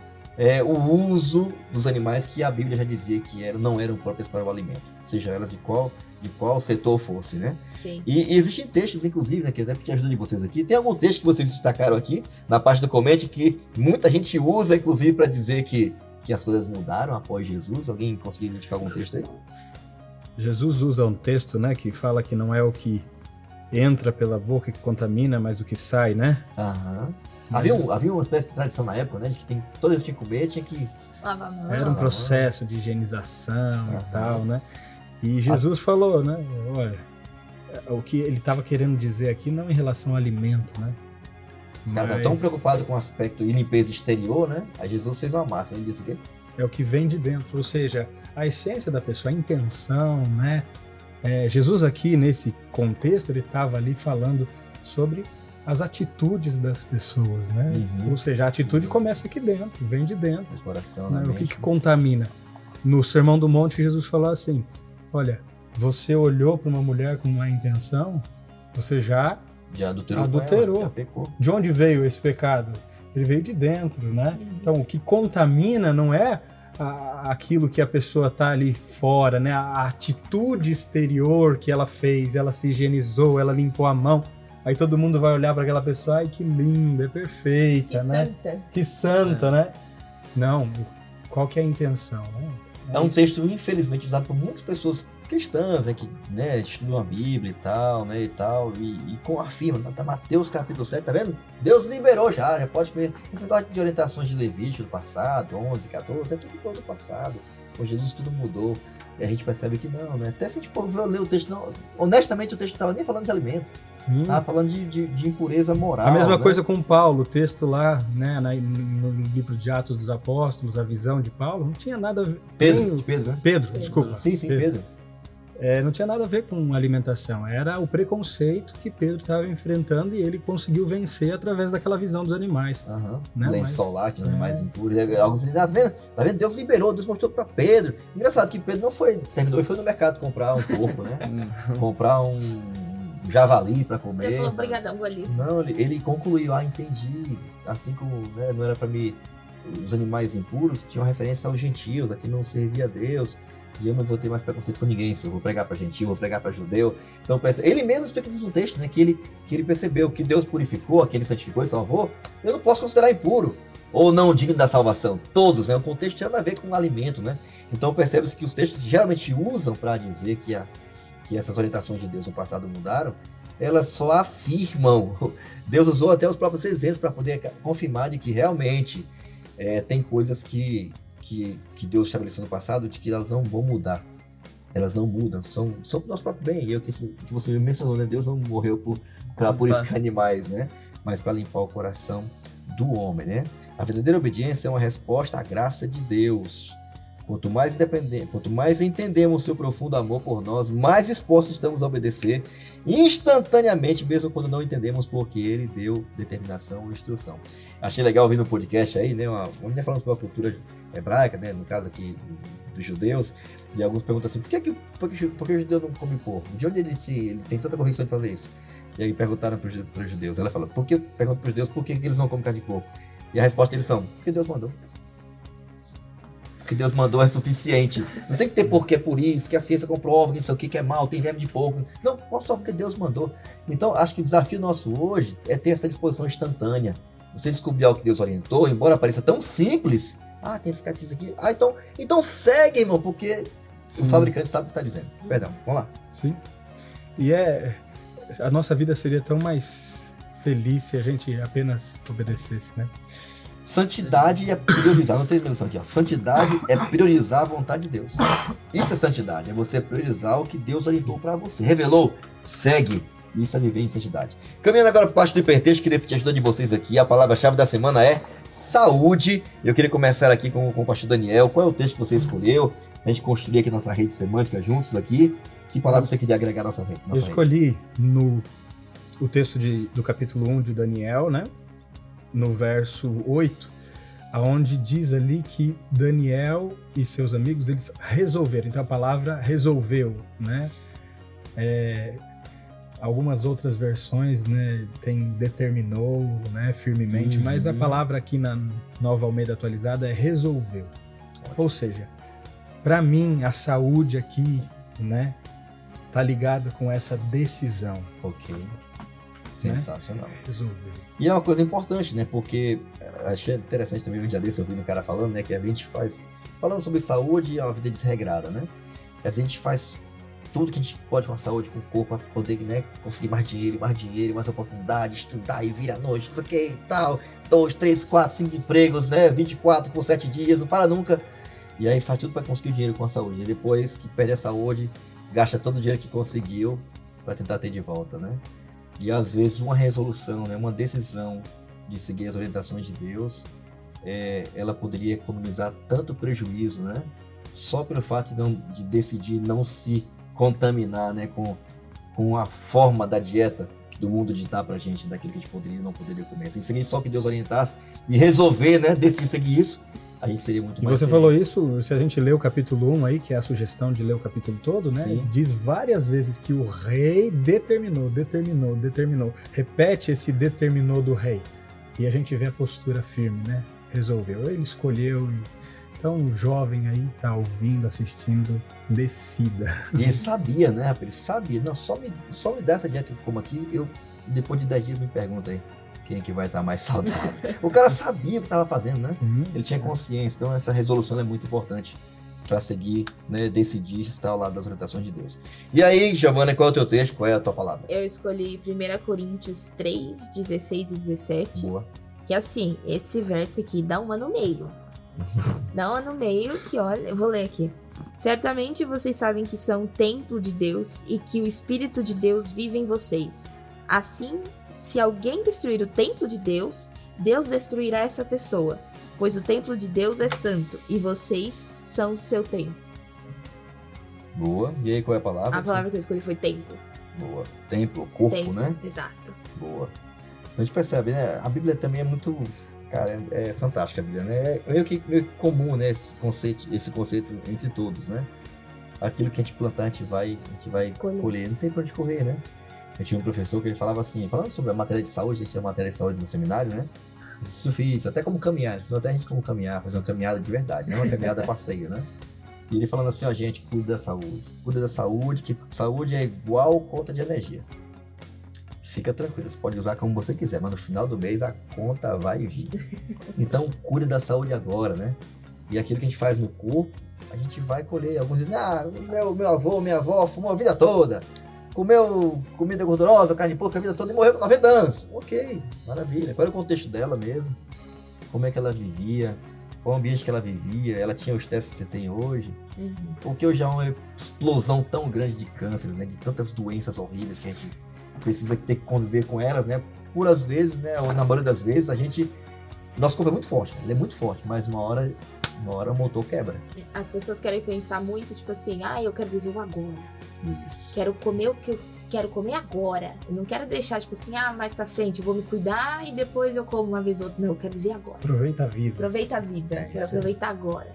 é, o uso dos animais que a Bíblia já dizia que eram, não eram próprias para o alimento, seja elas de qual, de qual setor fosse, né? Sim. E, e existem textos, inclusive, né, que até porque ajudam vocês aqui. Tem algum texto que vocês destacaram aqui na parte do comente que muita gente usa, inclusive, para dizer que, que as coisas mudaram após Jesus? Alguém conseguiu identificar algum texto aí? Jesus usa um texto, né, que fala que não é o que entra pela boca que contamina, mas o que sai, né? Aham. Mas Havia, um- havia uma espécie de tradição na época, né? De que tem, toda vez que tinha que comer, tinha que. Lava a mão. Era um processo de higienização Aham. e tal, né? E Jesus falou, né? Olha, o que ele estava querendo dizer aqui não em relação ao alimento, né? Os caras estavam tão preocupados com o aspecto e limpeza exterior, né? Aí Jesus fez uma máxima. Ele disse o quê? É o que vem de dentro, ou seja, a essência da pessoa, a intenção, né? É, Jesus aqui nesse contexto ele estava ali falando sobre as atitudes das pessoas, né? Uhum. Ou seja, a atitude começa aqui dentro, vem de dentro. No coração, né? O que, que contamina? No Sermão do Monte, Jesus falou assim: Olha, você olhou para uma mulher com má intenção, você já. Já adulterou. Adulterou. ela, já. De onde veio esse pecado? Ele veio de dentro, né? Uhum. Então, o que contamina não é a- aquilo que a pessoa tá ali fora, né? A atitude exterior que ela fez, ela se higienizou, ela limpou a mão. Aí todo mundo vai olhar para aquela pessoa, ai que linda, é Que perfeita, né? santa. Que santa, né? Não, qual que é a intenção, né? É um isso. texto, infelizmente, usado por muitas pessoas cristãs, né, que né, estudam a Bíblia e tal, né, e tal, e, e com afirma, "Não, tá Mateus capítulo 7, tá vendo? Deus liberou já, já pode ver. Esse negócio de orientações de Levítico do passado, 11, 14, é tudo coisa do passado. Com Jesus tudo mudou. E a gente percebe que não, né? Até se a gente for ver- ler o texto, não, honestamente o texto não tava nem falando de alimento, Sim. tava falando de, de, de impureza moral. A mesma né? coisa com Paulo, o texto lá, né, no livro de Atos dos Apóstolos, a visão de Paulo, não tinha nada a ver. Pedro, Pedro, né? Pedro, desculpa. Sim, sim, Pedro. É, não tinha nada a ver com alimentação, era o preconceito que Pedro estava enfrentando e ele conseguiu vencer através daquela visão dos animais. Aham. Né, Lençol lá, que não é é. mais impuro. e Algo assim, tá vendo? Tá vendo? Deus liberou, Deus mostrou pra Pedro. Engraçado que Pedro não foi, terminou e foi no mercado comprar um porco, né? Comprar um javali Ele comer. falou, obrigadão, vou ali. Não, ele, ele concluiu, ah, entendi. Assim como né, não era pra mim, os animais impuros tinham referência aos gentios, aqui não servia a Deus. Eu não vou ter mais preconceito com ninguém, se eu vou pregar pra gentil, vou pregar pra judeu. Então, ele mesmo explica isso no texto, né? Que ele, que ele percebeu que Deus purificou, que ele santificou e salvou. Eu não posso considerar impuro ou não digno da salvação. Todos, né? O contexto tem nada a ver com o alimento, né? Então percebe-se que os textos que geralmente usam para dizer que, a, que essas orientações de Deus no passado mudaram, elas só afirmam. Deus usou até os próprios exemplos para poder confirmar de que realmente é, tem coisas que, que, que Deus estabeleceu no passado de que elas não vão mudar. Elas não mudam, são, são pro nosso próprio bem. E é o que, que você mencionou, né? Deus não morreu para purificar animais, né? Mas para limpar o coração do homem, né? A verdadeira obediência é uma resposta à graça de Deus. Quanto mais quanto mais entendemos seu profundo amor por nós, mais dispostos estamos a obedecer instantaneamente, mesmo quando não entendemos porque ele deu determinação ou instrução. Achei legal ouvir no podcast aí, né? Uma, uma menina falando sobre a cultura hebraica, né? No caso aqui dos judeus, e alguns perguntam assim: por que, que, por que, por que o judeu não come porco? De onde ele, te- ele tem tanta convicção de fazer isso? E aí perguntaram para os judeus. Ela falou: por que, pergunta para os judeus por que, que eles não comem carne de porco? E a resposta deles são: porque Deus mandou. Porque Deus mandou é suficiente. Não tem que ter porquê por isso, que a ciência comprova que isso aqui que é mal, tem verme de porco. Não, só porque Deus mandou. Então, acho que o desafio nosso hoje é ter essa disposição instantânea. Você descobrir algo que Deus orientou, embora pareça tão simples. Ah, tem esse catecismo aqui. Ah, então, então segue, irmão, porque Sim. o fabricante sabe o que está dizendo. Perdão, vamos lá. Sim. E é. A nossa vida seria tão mais feliz se a gente apenas obedecesse, né? Santidade é priorizar, não tem dimensão aqui, ó. Santidade é priorizar a vontade de Deus. Isso é santidade, é você priorizar o que Deus orientou para você. Revelou, segue. Isso é viver em santidade. Caminhando agora para parte do hipertexto, queria pedir ajuda de vocês aqui. A palavra-chave da semana é saúde. Eu queria começar aqui com, com o pastor Daniel. Qual é o texto que você escolheu? A gente construir aqui nossa rede semântica juntos aqui. Que palavra você queria agregar à nossa? Eu Nossa rede? escolhi no o texto de, do capítulo 1 de Daniel, né? No verso 8, aonde diz ali que Daniel e seus amigos, eles resolveram. Então a palavra resolveu, né? É, algumas outras versões, né, tem determinou, né, firmemente, Uhum. mas a palavra aqui na Nova Almeida atualizada é resolveu. Ou seja, para mim a saúde aqui, né, tá ligada com essa decisão. Ok. Sensacional. Resolveu. E é uma coisa importante, né? Porque eh, achei interessante também um dia desse ouvindo um cara falando, né? Que a gente faz. Falando sobre saúde, é uma vida desregrada, né? A gente faz tudo que a gente pode com a saúde, com o corpo, pra poder, né? Conseguir mais dinheiro, mais dinheiro, mais oportunidade, estudar e vir à noite, não sei o que e tal. Dois, três, quatro, cinco empregos, né? 24 por 7 dias, não para nunca. E aí faz tudo para conseguir o dinheiro com a saúde. E depois que perde a saúde, gasta todo o dinheiro que conseguiu para tentar ter de volta, né? E às vezes uma resolução, né, uma decisão de seguir as orientações de Deus, é, ela poderia economizar tanto prejuízo, né? Só pelo fato de, não, de decidir não se contaminar, né, com, com a forma da dieta do mundo ditar pra gente daquilo que a gente poderia e não poderia comer. Se a gente seguir só que Deus orientasse e resolver, né, seguir isso, a gente seria muito E mais você feliz. falou isso, se a gente lê o capítulo 1 aí, que é a sugestão de ler o capítulo todo, né? Sim. Diz várias vezes que o rei determinou, determinou, determinou. Repete esse determinou do rei. E a gente vê a postura firme, né? Resolveu. Ele escolheu e Então, jovem aí, tá ouvindo, assistindo, decida. E ele sabia, né, rapaz? Ele sabia. Não, só me, só me dá essa dieta que eu como aqui, eu, depois de 10 dias, me pergunta aí quem é que vai estar mais saudável. o cara sabia o que estava fazendo, né? Sim. Ele tinha consciência. Então, essa resolução é muito importante para seguir, né, decidir estar ao lado das orientações de Deus. E aí, Giovana, qual é o teu texto? Qual é a tua palavra? Eu escolhi 1 Coríntios 3, 16 e 17. Boa. Que assim, esse verso aqui dá uma no meio. Dá uma no meio que, olha, eu vou ler aqui. Certamente vocês sabem que são templo de Deus e que o Espírito de Deus vive em vocês. Assim, se alguém destruir o templo de Deus, Deus destruirá essa pessoa, pois o templo de Deus é santo e vocês são o seu templo. Boa. E aí, qual é a palavra? A palavra que eu escolhi foi templo. Boa. Templo, corpo, templo, né? Exato. Boa. A gente percebe, né? A Bíblia também é muito. Cara, é, é fantástica a Bíblia, né? É meio que, meio comum, né? Esse conceito, esse conceito entre todos, né? Aquilo que a gente plantar, a gente vai, a gente vai Colher. colher. Não tem pra onde correr, né? Eu tinha um professor que ele falava assim, falando sobre a matéria de saúde, a gente tinha matéria de saúde no seminário, né? Isso até como caminhar, ensinou até a gente como caminhar, fazer uma caminhada de verdade, não uma caminhada passeio, né? E ele falando assim, ó, gente, cuida da saúde. Cuida da saúde, que saúde é igual conta de energia. Fica tranquilo, você pode usar como você quiser, mas no final do mês a conta vai vir. Então, cuida da saúde agora, né? E aquilo que a gente faz no corpo, a gente vai colher. Alguns dizem, ah, meu, meu avô, minha avó fumou a vida toda. Comeu comida gordurosa, carne porco a vida toda e morreu com 90 anos. Ok, maravilha. Qual era o contexto dela mesmo? Como é que ela vivia? Qual o ambiente que ela vivia? Ela tinha os testes que você tem hoje? Uhum. Porque hoje há uma explosão tão grande de cânceres, né? De tantas doenças horríveis que a gente precisa ter que conviver com elas, né? Por às vezes, né? Ou na maioria das vezes, a gente. Nosso corpo é muito forte, né? ele é muito forte, mas uma hora, uma hora o motor quebra. As pessoas querem pensar muito, tipo assim, ah, eu quero viver o agora. Isso. Quero comer o que eu quero comer agora. Eu não quero deixar, tipo assim, ah, mais pra frente, eu vou me cuidar e depois eu como uma vez ou outra. Não, eu quero viver agora. Aproveita a vida. Aproveita a vida. É quero aí. aproveitar agora.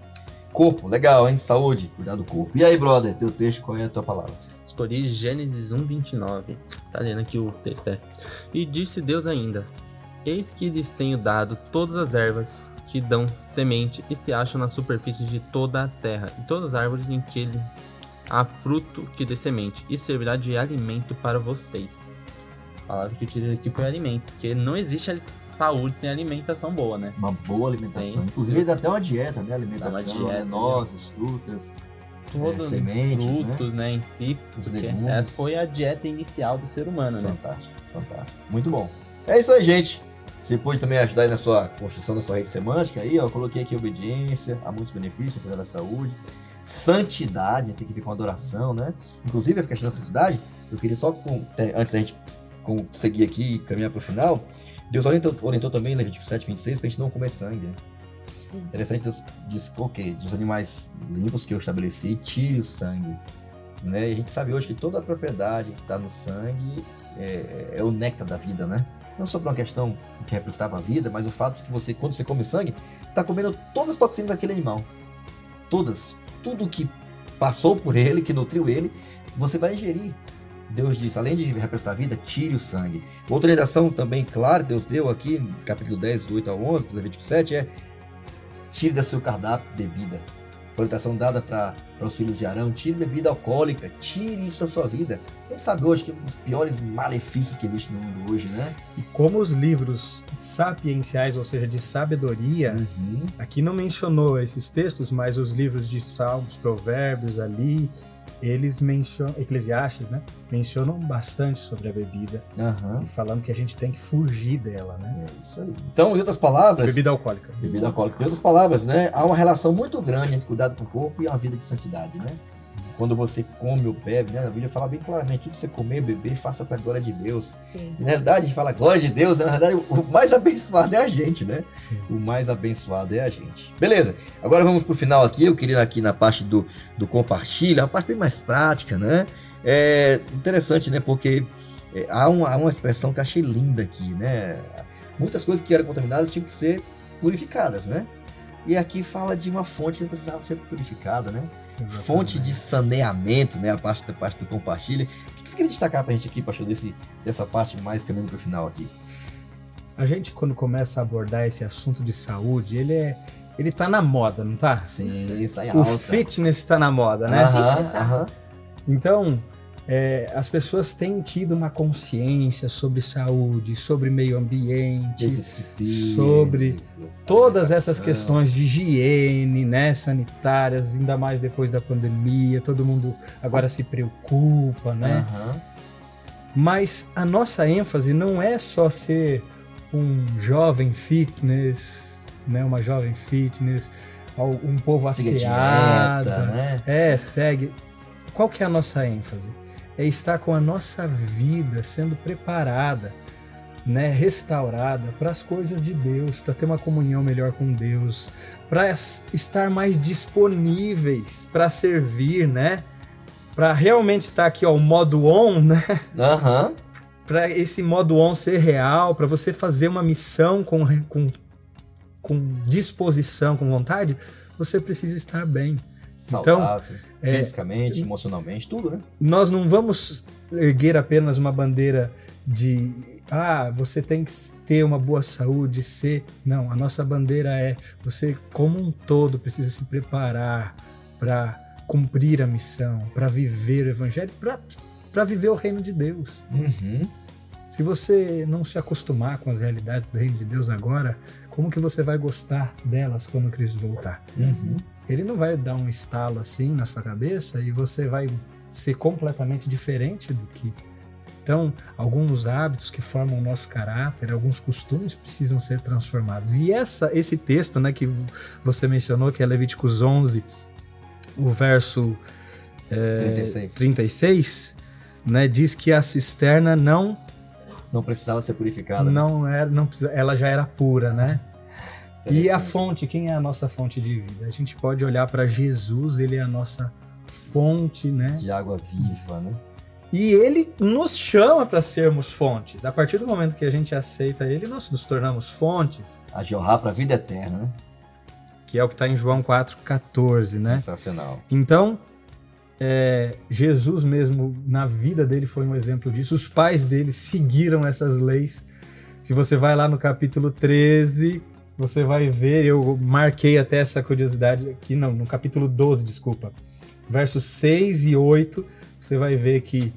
Corpo, legal, hein? Saúde, cuidar do corpo. E aí, brother, teu texto, qual é a tua palavra? Escolhi Gênesis 1:29. Tá lendo aqui o texto, é. E disse Deus ainda: Eis que lhes tenho dado todas as ervas que dão semente e se acham na superfície de toda a terra, e todas as árvores em que ele há fruto que dê semente, e servirá de alimento para vocês. A palavra que eu tirei aqui foi alimento, porque não existe saúde sem alimentação boa, né? Uma boa alimentação. Sim. Inclusive, até uma dieta, né? Alimentação, dieta, né? né? nozes, frutas, Todos É, sementes, frutos, né? em si, os porque legumes. essa foi a dieta inicial do ser humano, né? Fantástico, fantástico. Muito bom. É isso aí, gente. Você pode também ajudar aí na sua construção da sua rede semântica aí, ó. Eu coloquei aqui obediência, há muitos benefícios, cuidar da saúde. Santidade, tem que ver com adoração, né? Inclusive, a questão da santidade, eu queria só, com- te- antes da gente com- seguir aqui e caminhar para o final, Deus orientou, orientou também em Levítico 7, 26, pra gente não comer sangue. Interessante, Deus diz, ok, dos animais limpos que eu estabeleci, tire o sangue. Né? E a gente sabe hoje que toda a propriedade que está no sangue é, é o néctar da vida, né? Não só por uma questão que representava a vida, mas o fato de que você, quando você come sangue, está comendo todas as toxinas daquele animal. Todas. Tudo que passou por ele, que nutriu ele, você vai ingerir. Deus diz, além de representar a vida, tire o sangue. Outra orientação também clara, Deus deu aqui, capítulo 10, do 8 ao 11, do Levítico 7, é tire da seu cardápio bebida. A orientação dada para os filhos de Arão, tire bebida alcoólica, tire isso da sua vida. Quem sabe hoje que é um dos piores malefícios que existe no mundo hoje, né? E como os livros sapienciais, ou seja, de sabedoria, Uhum. aqui não mencionou esses textos, mas os livros de Salmos, Provérbios ali, eles mencionam, Eclesiastes, né? Mencionam bastante sobre a bebida Aham. e falando que a gente tem que fugir dela, né? É isso aí. Então, em outras palavras, Bebida alcoólica. bebida alcoólica. Em outras palavras, né, há uma relação muito grande entre cuidado com o corpo e uma vida de santidade, né? Quando você come ou bebe, né, a Bíblia fala bem claramente, tudo que você comer, beber, faça para a glória de Deus. Sim. E, na realidade, a gente fala glória de Deus, na verdade, o mais abençoado é a gente, né? Sim. O mais abençoado é a gente. Beleza, agora vamos pro final aqui, eu queria aqui na parte do, do compartilha, uma parte bem mais prática, né? É interessante, né, porque é, há, uma, há uma expressão que eu achei linda aqui, né? Muitas coisas que eram contaminadas tinham que ser purificadas, né? E aqui fala de uma fonte que precisava ser purificada, né? Fonte de saneamento, né? A parte da parte do compartilha. O que você queria destacar pra gente aqui, pastor, desse, dessa parte mais caminhando pro final aqui? A gente, quando começa a abordar esse assunto de saúde, ele é, ele tá na moda, não tá? Sim, isso aí O fitness tá na moda, né? Aham. Aham. Então, é, as pessoas têm tido uma consciência sobre saúde, sobre meio ambiente, sobre todas essas questões de higiene, né, sanitárias, ainda mais depois da pandemia, todo mundo agora se preocupa, né? Aham. Mas a nossa ênfase não é só ser um jovem fitness, né, uma jovem fitness, um povo Siga asseado, dieta, né? é, segue. Qual que é a nossa ênfase? É estar com a nossa vida sendo preparada, né, restaurada para as coisas de Deus, para ter uma comunhão melhor com Deus, para estar mais disponíveis para servir, né? Para realmente estar aqui, ó, o modo on, né? Aham. Para esse modo on ser real, para você fazer uma missão com, com, com disposição, com vontade, você precisa estar bem. Saudável. é- fisicamente, emocionalmente, tudo, né? nós não vamos erguer apenas uma bandeira de ah, você tem que ter uma boa saúde, ser. Não, a nossa bandeira é você, como um todo, precisa se preparar para cumprir a missão, para viver o evangelho, para viver o reino de Deus. Uhum. Se você não se acostumar com as realidades do reino de Deus agora, como que você vai gostar delas quando Cristo voltar? Uhum. Ele não vai dar um estalo assim na sua cabeça e você vai ser completamente diferente do que. Então, alguns hábitos que formam o nosso caráter, alguns costumes precisam ser transformados. E essa, esse texto, né, que você mencionou, que é Levíticos 11, o verso é, 36. 36, né, diz que a cisterna não Não precisava ser purificada. né? não era, não ela já era pura, né? E a fonte, quem é a nossa fonte de vida? A gente pode olhar para Jesus, ele é a nossa fonte, né? De água viva, né? E ele nos chama para sermos fontes. A partir do momento que a gente aceita ele, nós nos tornamos fontes, A jorrar para a vida eterna, né? que é o que está em João 4,14, né? Sensacional. Então, é, Jesus mesmo, na vida dele, foi um exemplo disso. Os pais dele seguiram essas leis. Se você vai lá no capítulo 13, você vai ver, eu marquei até essa curiosidade aqui, não, no capítulo 12, desculpa. Versos 6 e 8, você vai ver que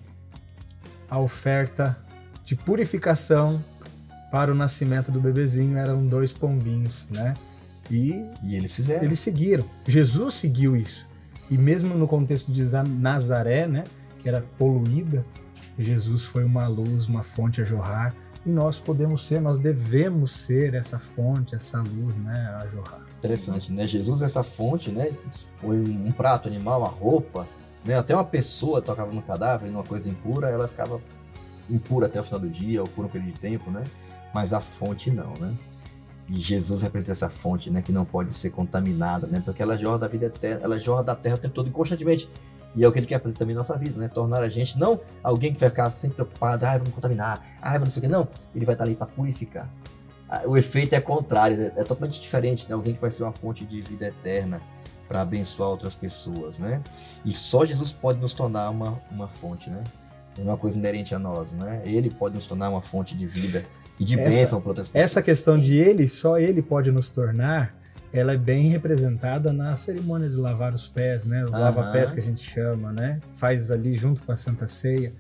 a oferta de purificação para o nascimento do bebezinho eram dois pombinhos, né? E E eles fizeram. eles seguiram. Jesus seguiu isso. E mesmo no contexto de Za- Nazaré, né, que era poluída, Jesus foi uma luz, uma fonte a jorrar. E nós podemos ser, nós devemos ser essa fonte, essa luz, né, a jorrar. Interessante, né? Jesus é essa fonte, né? Um, prato animal, uma roupa, né? Até uma pessoa tocava no cadáver, numa coisa impura, ela ficava impura até o final do dia, ou por um período de tempo, né? Mas a fonte não, né? E Jesus representa essa fonte, né? Que não pode ser contaminada, né? Porque ela jorra da vida eterna, ela jorra da terra o tempo todo e constantemente. E é o que ele quer fazer também na nossa vida, né? Tornar a gente não alguém que vai ficar sempre preocupado, ah, vamos contaminar, ah, não sei o que. Não, ele vai estar ali para purificar. Ah, O efeito é contrário, né? é totalmente diferente, né? Alguém que vai ser uma fonte de vida eterna para abençoar outras pessoas, né? E só Jesus pode nos tornar uma, uma fonte, né? É uma coisa inerente a nós, né? Ele pode nos tornar uma fonte de vida e de Essa- bênção para outras pessoas. Essa questão de ele, só ele pode nos tornar, ela é bem representada na cerimônia de lavar os pés, né? Os Aham. lava-pés que a gente chama, né? Faz ali junto com a Santa Ceia.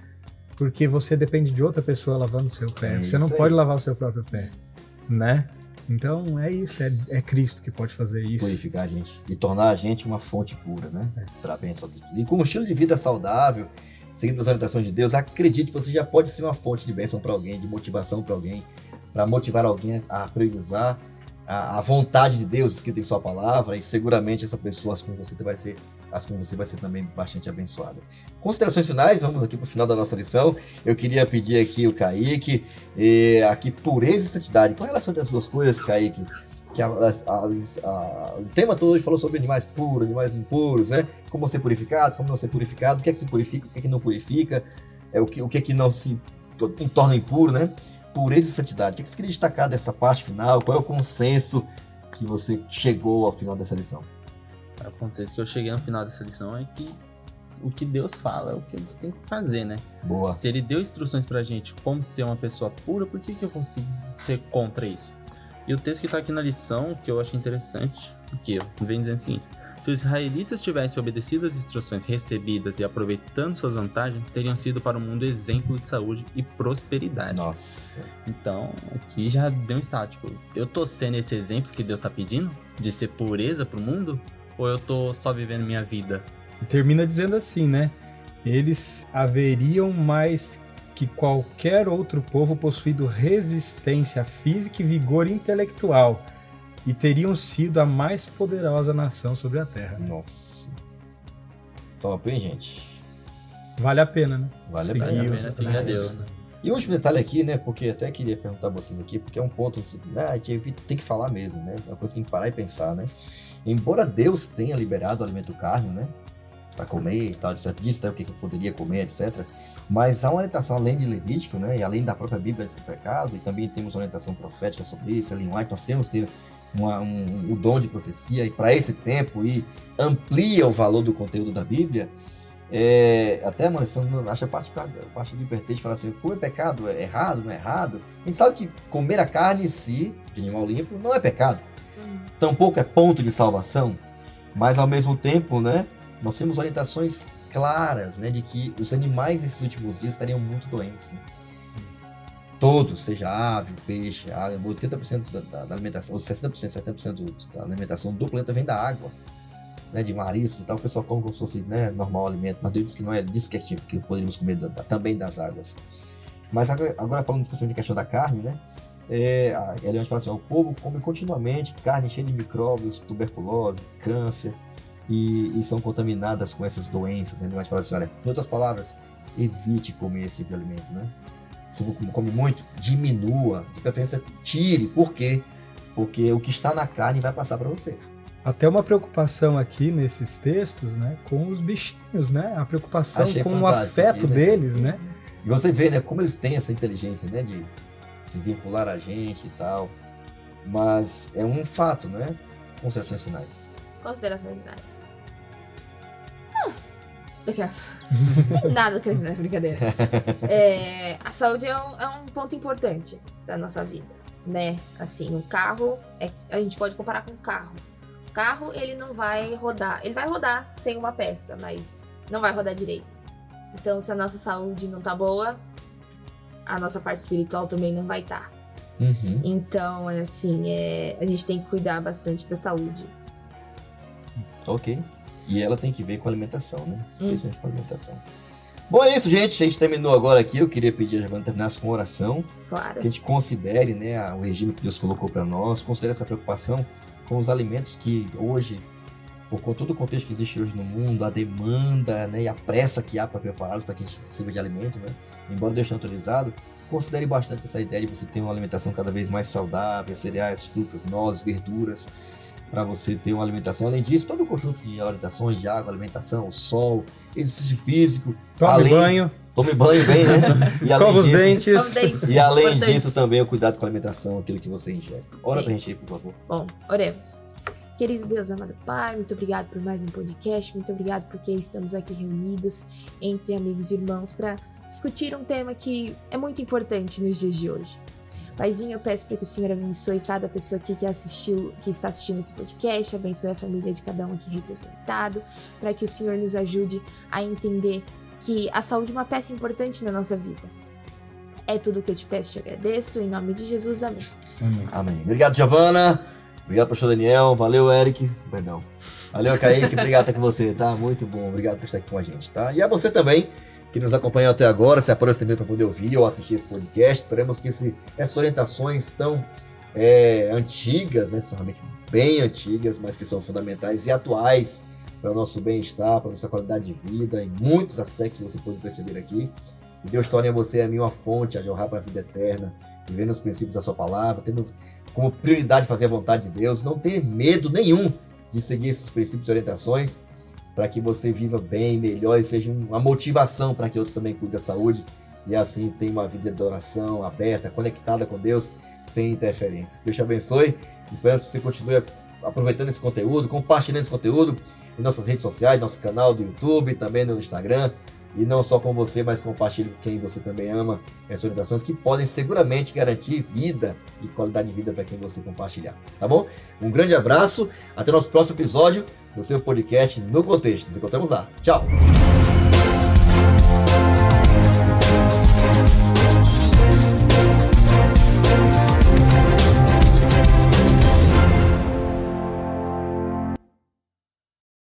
Porque você depende de outra pessoa lavando o seu pé. É você não aí. pode lavar o seu próprio pé, né? Então é isso, é, é Cristo que pode fazer isso. purificar a gente e tornar a gente uma fonte pura, né? É. Para abençoar Deus. E com um estilo de vida saudável, seguindo as orientações de Deus, acredite, você já pode ser uma fonte de bênção para alguém, de motivação para alguém, para motivar alguém a priorizar a, a vontade de Deus escrita em sua palavra e seguramente essa pessoa, assim como você vai ser, assim como você vai ser também bastante abençoada. Considerações finais, vamos aqui para o final da nossa lição. Eu queria pedir aqui o Kaique, aqui pureza e santidade. Qual é a relação das duas coisas, Kaique? que a- a- o tema todo hoje falou sobre animais puros, animais impuros, né? Como ser purificado, como não ser purificado, o que é que se purifica, o que é que não purifica, é, o, que, o que é que não se to- torna impuro, né? Pureza e santidade. O que, que você queria destacar dessa parte final? Qual é o consenso que você chegou ao final dessa lição? A consenso que eu cheguei no final dessa lição é que o que Deus fala é o que a gente tem que fazer, né? Boa. Se ele deu instruções pra gente como ser uma pessoa pura, por que, que eu consigo ser contra isso? E o texto que tá aqui na lição, que eu achei interessante, ó, vem dizendo o seguinte: se os israelitas tivessem obedecido as instruções recebidas e aproveitando suas vantagens, teriam sido para o mundo exemplo de saúde e prosperidade. Nossa. Então, aqui já deu um estado. Tipo, eu tô sendo esse exemplo que Deus tá pedindo? De ser pureza pro mundo? Ou eu tô só vivendo minha vida? Termina dizendo assim, né? Eles haveriam mais que qualquer outro povo possuído resistência física e vigor intelectual e teriam sido a mais poderosa nação sobre a Terra. Nossa. Top, hein, gente? Vale a pena, né? Vale a Seguir a os- pena as seguir a. Deus. E o último detalhe aqui, né? Porque até queria perguntar a vocês aqui, porque é um ponto que né, a gente tem que falar mesmo, né? É uma coisa que tem que parar e pensar, né? Embora Deus tenha liberado o alimento carne, né? Para comer e tal, etc. Disse até o que que eu poderia comer, etc. Mas há uma orientação além de Levítico, né? E além da própria Bíblia do pecado, e também temos uma orientação profética sobre isso, Ellen White, nós temos ter uma, um, o dom de profecia e para esse tempo e amplia o valor do conteúdo da Bíblia. É, até, você não acha a parte, a parte do libertete fala assim, comer pecado é errado, não é errado. A gente sabe que comer a carne em si, de animal limpo, não é pecado. Tampouco é ponto de salvação. Mas ao mesmo tempo, né, nós temos orientações claras, né, de que os animais nesses últimos dias estariam muito doentes. né? Todos, seja ave, peixe, água, 80% da, da- alimentação, ou 60%, 70% do- da alimentação do planeta vem da água né, de marisco e tal, o pessoal come como se fosse né, normal alimento, mas Deus diz que não é disso que, é tipo, que poderíamos comer da- também das águas. Mas agora, agora falando especialmente da questão da carne, né? É, a Eliane fala assim: ó, o povo come continuamente carne cheia de micróbios, tuberculose, câncer, e, e são contaminadas com essas doenças. A Eliane fala assim: olha, em outras palavras, evite comer esse tipo de alimento, né? Se você come muito, diminua, de preferência tire. Por quê? Porque o que está na carne vai passar para você. Até uma preocupação aqui nesses textos, né, com os bichinhos, né? A preocupação Achei com o afeto aqui, né? deles, né? E você vê, né, como eles têm essa inteligência, né, de se vincular a gente e tal. Mas é um fato, né? Considerações finais. Considerações finais. Tem nada a acrescentar, brincadeira. É, a saúde é um, é um ponto importante da nossa vida, né? Assim, o carro, é, a gente pode comparar com o carro. O carro, ele não vai rodar. Ele vai rodar sem uma peça, mas não vai rodar direito. Então, se a nossa saúde não tá boa, a nossa parte espiritual também não vai estar. Uhum. Então, é assim, é, a gente tem que cuidar bastante da saúde. Ok. E ela tem que ver com a alimentação, né? Especialmente com a alimentação. Bom, é isso, gente. A gente terminou agora aqui. Eu queria pedir a Giovana terminasse com oração. Claro. que a gente considere né, o regime que Deus colocou para nós, considere essa preocupação com os alimentos que hoje, por com todo o contexto que existe hoje no mundo, a demanda né, e a pressa que há para prepará-los para que a gente sirva de alimento, né, embora Deus tenha autorizado, considere bastante essa ideia de você ter uma alimentação cada vez mais saudável, cereais, frutas, nozes, verduras, para você ter uma alimentação. Além disso, todo o conjunto de orientações de água, alimentação, sol, exercício físico, Tome Além- banho, tome banho bem, né? E além escova os disso- dentes. E além Importante. disso, também o cuidado com a alimentação, aquilo que você ingere. Ora Sim. pra gente aí, por favor. Bom, oremos. Querido Deus, amado Pai, muito obrigado por mais um podcast, muito obrigado porque estamos aqui reunidos entre amigos e irmãos para discutir um tema que é muito importante nos dias de hoje. Paizinho, eu peço para que o Senhor abençoe cada pessoa aqui que assistiu, que está assistindo esse podcast, abençoe a família de cada um aqui representado, para que o Senhor nos ajude a entender que a saúde é uma peça importante na nossa vida. É tudo que eu te peço te agradeço, em nome de Jesus, amém. Amém. Obrigado, Giovana. Obrigado, pastor Daniel. Valeu, Eric. Perdão. Valeu, Kaique. Obrigado por estar com você, tá? Muito bom. Obrigado por estar aqui com a gente, tá? E a você também, que nos acompanhou até agora, se tempo para poder ouvir ou assistir esse podcast. Esperamos que esse- essas orientações tão é, antigas, né? Realmente bem antigas, mas que são fundamentais e atuais para o nosso bem-estar, para a nossa qualidade de vida, em muitos aspectos que você pode perceber aqui. E Deus torne você e a mim uma fonte a jorrar para a vida eterna, vivendo os princípios da sua palavra, tendo como prioridade fazer a vontade de Deus, não ter medo nenhum de seguir esses princípios e orientações, para que você viva bem, melhor e seja uma motivação para que outros também cuidem da saúde e assim tenha uma vida de oração aberta, conectada com Deus, sem interferências. Deus te abençoe. Esperamos que você continue aproveitando esse conteúdo, compartilhando esse conteúdo em nossas redes sociais, nosso canal do YouTube, também no Instagram, e não só com você, mas compartilhe com quem você também ama essas orientações que podem seguramente garantir vida e qualidade de vida para quem você compartilhar, tá bom? Um grande abraço, até o nosso próximo episódio do seu podcast No Contexto. Nos encontramos lá. Tchau!